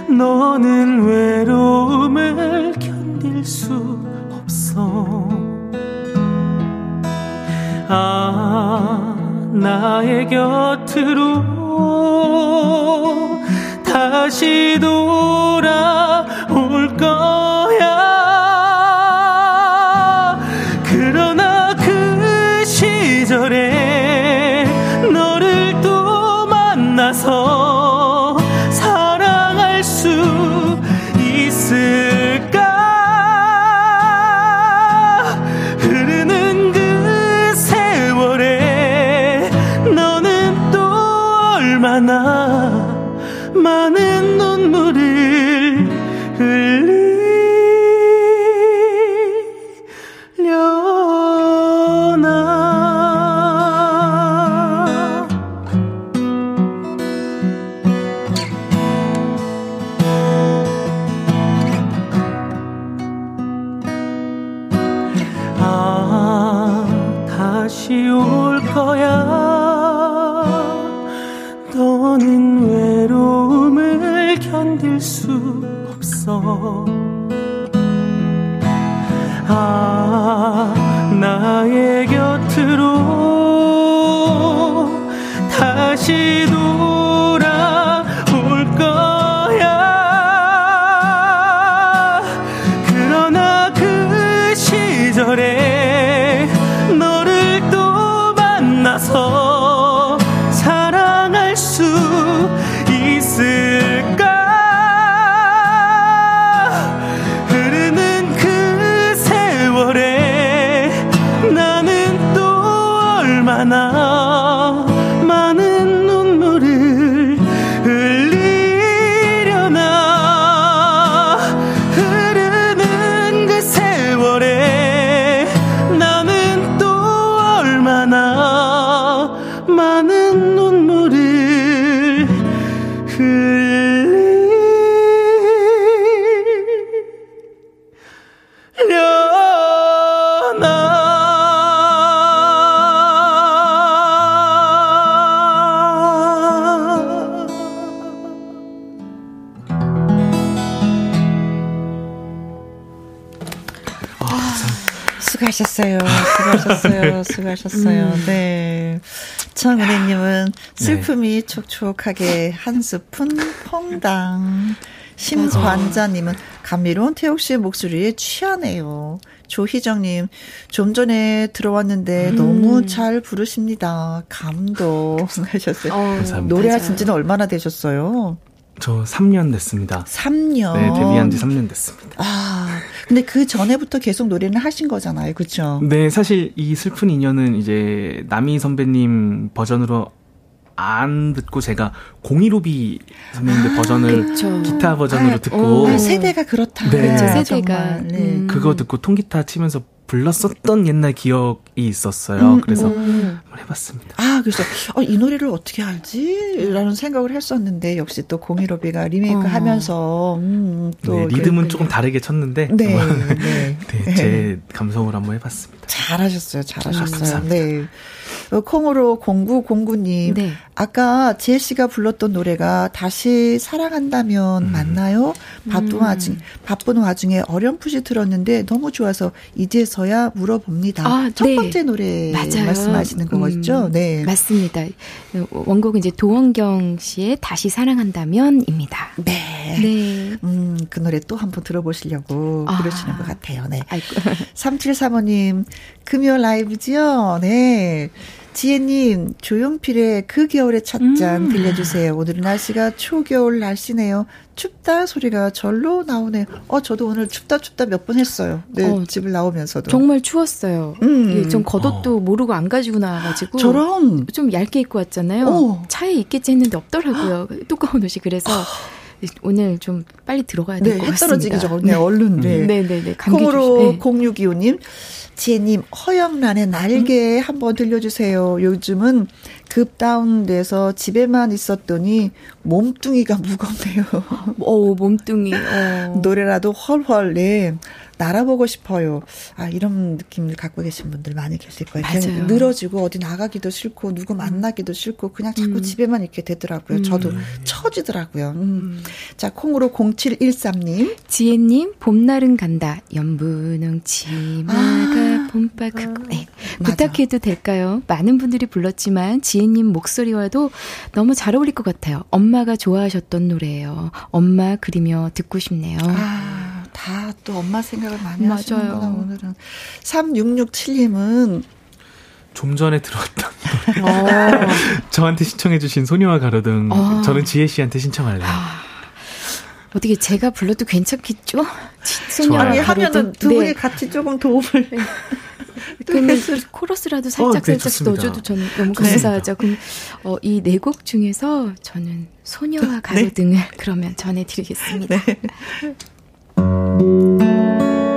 너는 외로움을 견딜 수 없어. 아 나의 곁으로 다시 돌아 거야. 너는 외로움을 견딜 수 없어 수고하셨어요. 수고하셨어요. 음. 네. 정은혜님은 슬픔이 네. 촉촉하게 한 스푼 퐁당. 심관자님은 감미로운 태욱 씨의 목소리에 취하네요. 조희정님, 좀 전에 들어왔는데 음. 너무 잘 부르십니다. 감동 [LAUGHS] 하셨어요. 어, 노래하신 지는 얼마나 되셨어요? 저 3년 됐습니다. 3년? 네, 데뷔한 지 3년 됐습니다. 아, 근데 그 전에부터 계속 노래는 하신 거잖아요. 그렇죠? 네, 사실 이 슬픈 인연은 이제 남희 선배님 버전으로 안 듣고 제가 공이루비 선배님들 아, 버전을 그쵸. 기타 버전으로 아, 듣고 아, 세대가 그렇다. 네. 그쵸, 세대가 네. 음. 그거 듣고 통기타 치면서 불렀었던 옛날 기억이 있었어요. 음, 그래서 음. 한번 해봤습니다. 아, 그래서 어, 이 노래를 어떻게 알지? 라는 생각을 했었는데 역시 또 공일오비가 리메이크 어. 하면서 음, 또 네, 리듬은 그, 조금 다르게 쳤는데 네, 네. [LAUGHS] 네, 제 감성으로 한번 해봤습니다. 잘하셨어요, 잘하셨어요. 음, 네. 어, 콩으로 0909님. 네. 아까 지혜 씨가 불렀던 노래가 다시 사랑한다면 음. 맞나요? 바쁜 음. 와중, 바쁜 와중에 어렴풋이 들었는데 너무 좋아서 이제서야 물어봅니다. 아, 첫 네. 번째 노래 맞아요. 말씀하시는 거죠? 음, 네. 맞습니다. 원곡은 이제 도원경 씨의 다시 사랑한다면입니다. 네. 네. 음, 그 노래 또 한번 들어보시려고 아. 그러시는 것 같아요. 네. 3735님, 금요 라이브지요? 네. 지혜님, 조용필의 그 겨울의 찻잔 음. 들려주세요. 오늘은 날씨가 초겨울 날씨네요. 춥다 소리가 절로 나오네요. 어, 저도 오늘 춥다 춥다 몇 번 했어요. 네, 어, 집을 나오면서도. 정말 추웠어요. 음. 예, 전 겉옷도 어. 모르고 안 가지고 나와가지고. 저런. 좀 얇게 입고 왔잖아요. 어. 차에 있겠지 했는데 없더라고요. [GASPS] 두꺼운 옷이. 그래서. 오늘 좀 빨리 들어가야 될것 네, 같습니다. 떨어지기 전에 네. 얼른. 네. 네네 네. 네, 콩으로 네. 0625님. 지혜님, 허영란의 날개 음? 한번 들려주세요. 요즘은 급 다운돼서 집에만 있었더니 몸뚱이가 [LAUGHS] 무겁네요. 어, 몸뚱이. 어. [LAUGHS] 노래라도 헐헐, 네. 날아보고 싶어요. 아, 이런 느낌을 갖고 계신 분들 많이 계실 거예요. 맞아요. 늘어지고 어디 나가기도 싫고 누구 음. 만나기도 싫고 그냥 자꾸 음. 집에만 있게 되더라고요. 음. 저도 처지더라고요. 음. 음. 자, 콩으로 0713님. 지혜님, 봄날은 간다. 연분홍 치마가 아. 봄바 크 아. 네. 부탁해도 될까요? 많은 분들이 불렀지만 지혜님 목소리와도 너무 잘 어울릴 것 같아요. 엄마가 좋아하셨던 노래예요. 엄마 그리며 듣고 싶네요. 아. 다또 엄마 생각을 많이 맞아요. 하시는구나 오늘은 3667님은 좀 전에 들었던. [LAUGHS] 어. 저한테 신청해 주신 소녀와 가로등. 어. 저는 지혜 씨한테 신청할래요. 아. 어떻게 제가 불러도 괜찮겠죠? 소녀와 하면은 두 분이 네. 같이 조금 도움을. 네. [LAUGHS] 그러면 코러스라도 살짝 어, 네, 살짝 좋습니다. 넣어줘도 저는 너무 감사하죠. 그럼 어, 이네 곡 중에서 저는 소녀와 네. 가로 등을 네. 그러면 전해드리겠습니다. [LAUGHS]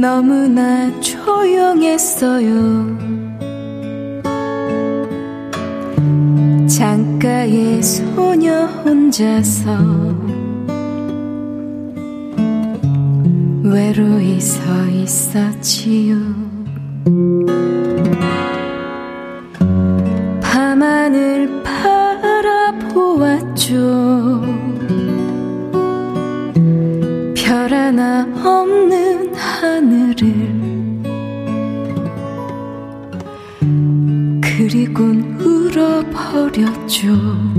너무나 조용했어요. 창가에 소녀 혼자서 외로이 서 있었지요. 밤하늘 바라보았죠. 별 하나 없는 하늘을 그리곤 울어버렸죠.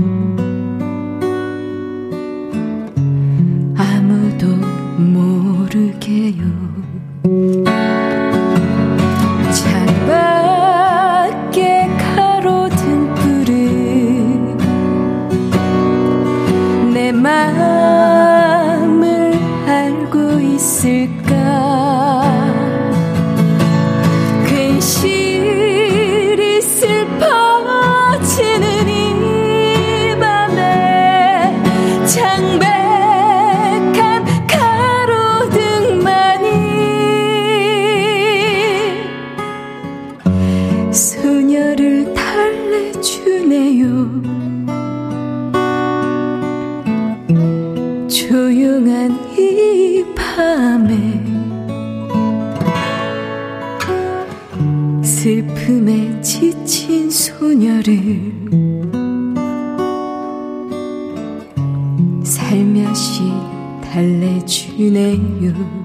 슬퍼지는 이 소녀를 살며시 달래주네요.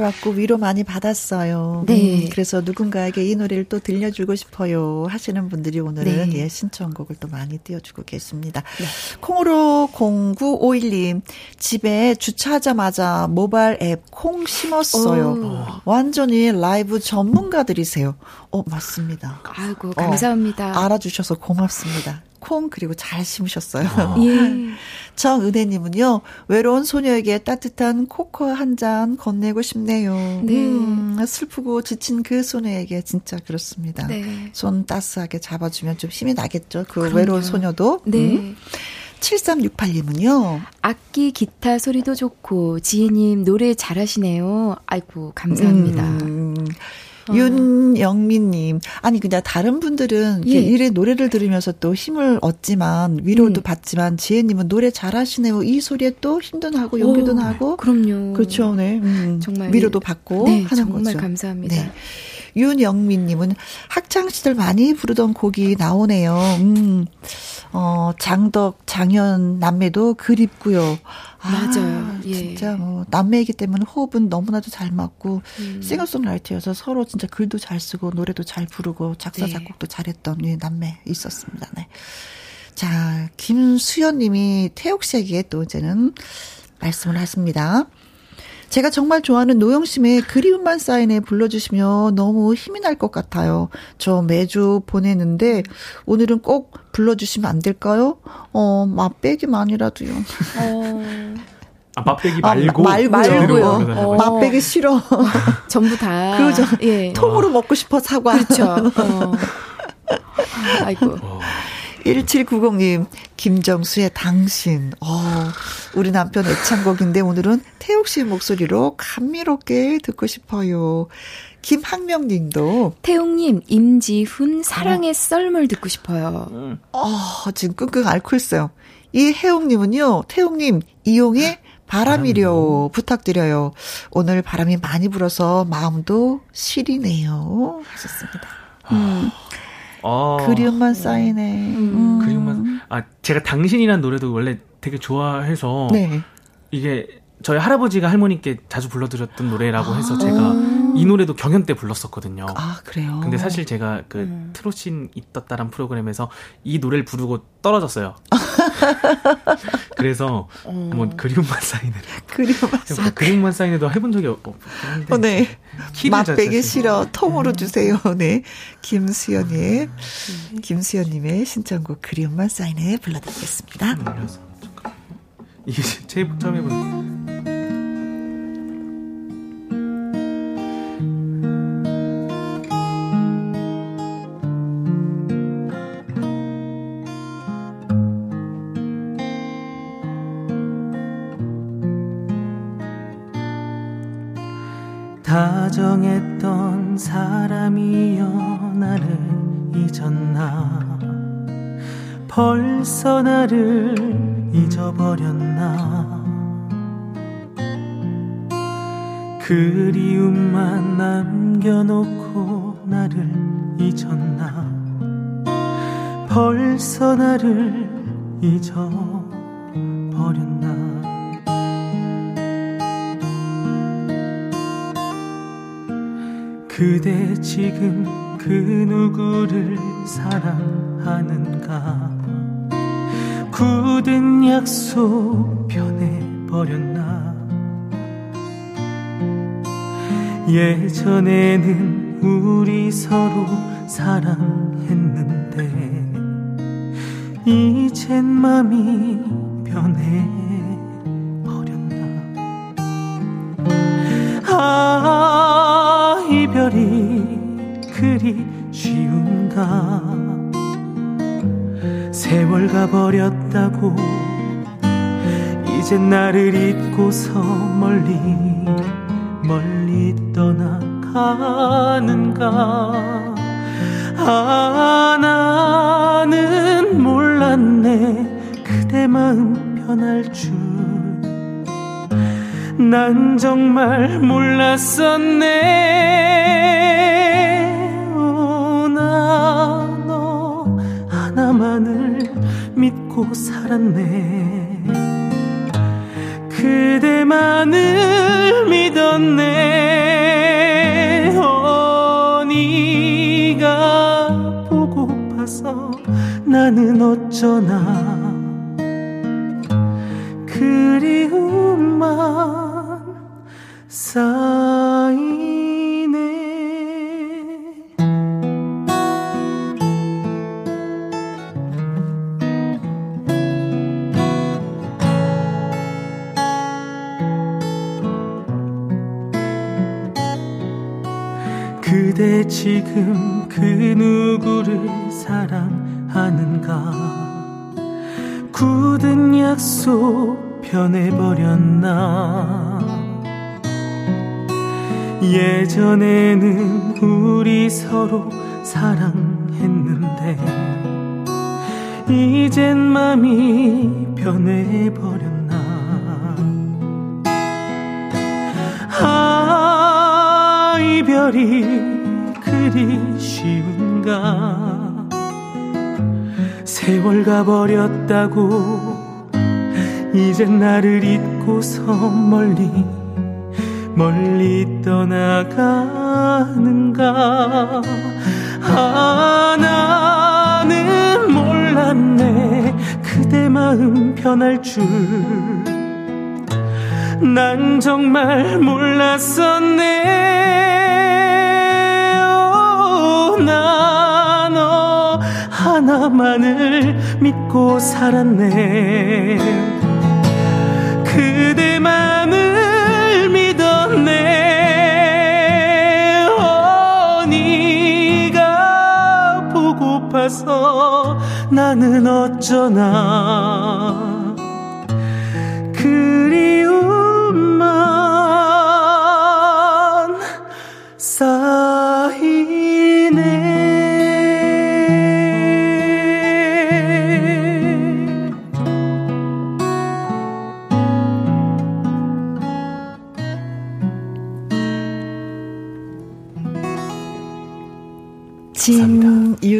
갖고 위로 많이 받았어요. 네. 음, 그래서 누군가에게 이 노래를 또 들려주고 싶어요 하시는 분들이 오늘은 네. 예, 신청곡을 또 많이 띄워주고 계십니다. 네. 콩으로 0951님, 집에 주차하자마자 모바일 앱 콩 심었어요. 오. 완전히 라이브 전문가들이세요. 어, 맞습니다. 아이고, 감사합니다. 어, 알아주셔서 고맙습니다. 콩 그리고 잘 심으셨어요. 아. 예. [LAUGHS] 정은혜님은요 외로운 소녀에게 따뜻한 코코아 한잔 건네고 싶네요. 네. 음, 슬프고 지친 그 소녀에게 진짜 그렇습니다. 네. 손 따스하게 잡아주면 좀 힘이 나겠죠. 그 그럼요. 외로운 소녀도. 네. 음. 7368님은요. 악기, 기타 소리도 좋고, 지혜님 노래 잘하시네요. 아이고, 감사합니다. 음. 어. 윤영민님. 아니, 그냥 다른 분들은 예. 이래 노래를 들으면서 또 힘을 얻지만, 위로도 음. 받지만, 지혜님은 노래 잘하시네요. 이 소리에 또 힘도 나고, 용기도 오, 나고. 그럼요. 그렇죠, 네. 음, 정말. 위로도 받고 네, 하는 정말 거죠. 감사합니다. 네. 윤영민님은 학창시절 많이 부르던 곡이 나오네요. 음, 어, 장덕, 장현 남매도 그립고요. 맞아요. 아, 예. 진짜 뭐 남매이기 때문에 호흡은 너무나도 잘 맞고 음. 싱어송라이터여서 서로 진짜 글도 잘 쓰고 노래도 잘 부르고 작사 네. 작곡도 잘했던 예, 남매 있었습니다. 네. 자, 김수연 님이 태욱 씨에게 또 이제는 말씀을 하십니다. 제가 정말 좋아하는 노영심의 그리움만 사인에 불러주시면 너무 힘이 날 것 같아요. 저 매주 보내는데 오늘은 꼭 불러주시면 안 될까요? 어, 맛배기만이라도요. 어. 아, 맛배기 말고. 아, 말고요. 어. 맛배기 싫어. [LAUGHS] 전부 다. 그죠. 예. 통으로 먹고 싶어, 사과. 그렇죠. 어. [LAUGHS] 아이고. 어. 1790님, 김정수의 당신. 어, 우리 남편 애창곡인데 오늘은 태욱 씨 목소리로 감미롭게 듣고 싶어요. 김학명 님도. 태웅님, 임지훈, 사랑의 어. 썰물 듣고 싶어요. 어, 지금 끙끙 앓고 있어요. 이 혜웅 님은요, 태웅 님, 이용의 바람이려 부탁드려요. 오늘 바람이 많이 불어서 마음도 시리네요. 하셨습니다. 음. 아, 그리움만 쌓이네. 음. 음. 그리움만. 아 제가 당신이란 노래도 원래 되게 좋아해서 네. 이게 저희 할아버지가 할머니께 자주 불러드렸던 노래라고 해서 제가 아. 이 노래도 경연 때 불렀었거든요. 아 그래요. 근데 사실 제가 그 음. 트로신 있었다란 프로그램에서 이 노래를 부르고 떨어졌어요. [LAUGHS] 그래서 어. 뭐 그리움만 쌓이네. [LAUGHS] 그리움만 쌓이. 뭐 그리움만 쌓이네도 해본 적이 없, 없는데. 어, 네. 맛배기 싫어 통으로 주세요. 네. 김수연의 김수연님의 신청곡 그리움만 쌓이네 불러드리겠습니다. 음, 이게 [LAUGHS] 제일 처음 해본. 다정했던 사람이여 나를 잊었나 벌써 나를 잊어버렸나? 그리움만 남겨놓고 나를 잊었나? 벌써 나를 잊어버렸나? 그대 지금 그 누구를 사랑하는가 굳은 약속 변해버렸나? 예전에는 우리 서로 사랑했는데 이젠 맘이 변해버렸나? 아 이별이 그리 쉬운가? 세월 가버렸 다고 이젠 나를 잊고서 멀리 멀리 떠나가는가? 아 나는 몰랐네. 그대 마음 변할 줄 난 정말 몰랐었네. 나너 하나만을 믿고 살았네. 그대만을 믿었네. 어 네가 보고파서 나는 어쩌나 지금 그 누구를 사랑하는가? 굳은 약속 변해버렸나? 예전에는 우리 서로 사랑했는데 이젠 맘이 변해버렸나? 아 이별이 그리 쉬운가? 세월 가버렸다고 이젠 나를 잊고서 멀리 멀리 떠나가는가? 아 나는 몰랐네. 그대 마음 변할 줄. 난 정말 몰랐었네 나 너 하나만을 믿고 살았네. 그대만을 믿었네. 어 네가 보고파서 나는 어쩌나. 그리움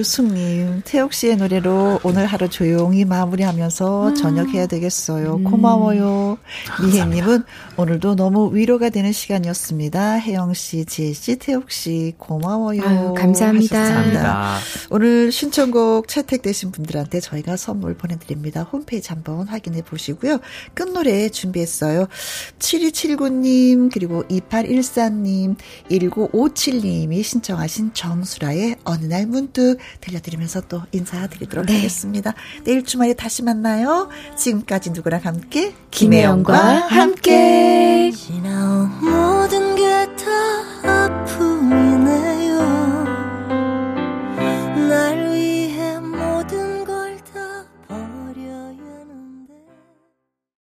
유숙님, 태욱 씨의 노래로 오늘 하루 조용히 마무리하면서 음. 저녁해야 되겠어요. 음. 고마워요. 미혜님은 오늘도 너무 위로가 되는 시간이었습니다. 혜영 씨, 지혜 씨, 태욱 씨, 고마워요. 아유, 감사합니다. 감사합니다. 오늘 신청곡 채택되신 분들한테 저희가 선물 보내드립니다. 홈페이지 한번 확인해 보시고요. 끝노래 준비했어요. 7279님, 그리고 2814님, 1957님이 신청하신 정수라의 어느 날 문득 들려드리면서 또 인사드리도록 네. 하겠습니다. 내일 주말에 다시 만나요. 지금까지 누구랑 함께 김혜영과 함께. 지나온 모든 게 다 아프.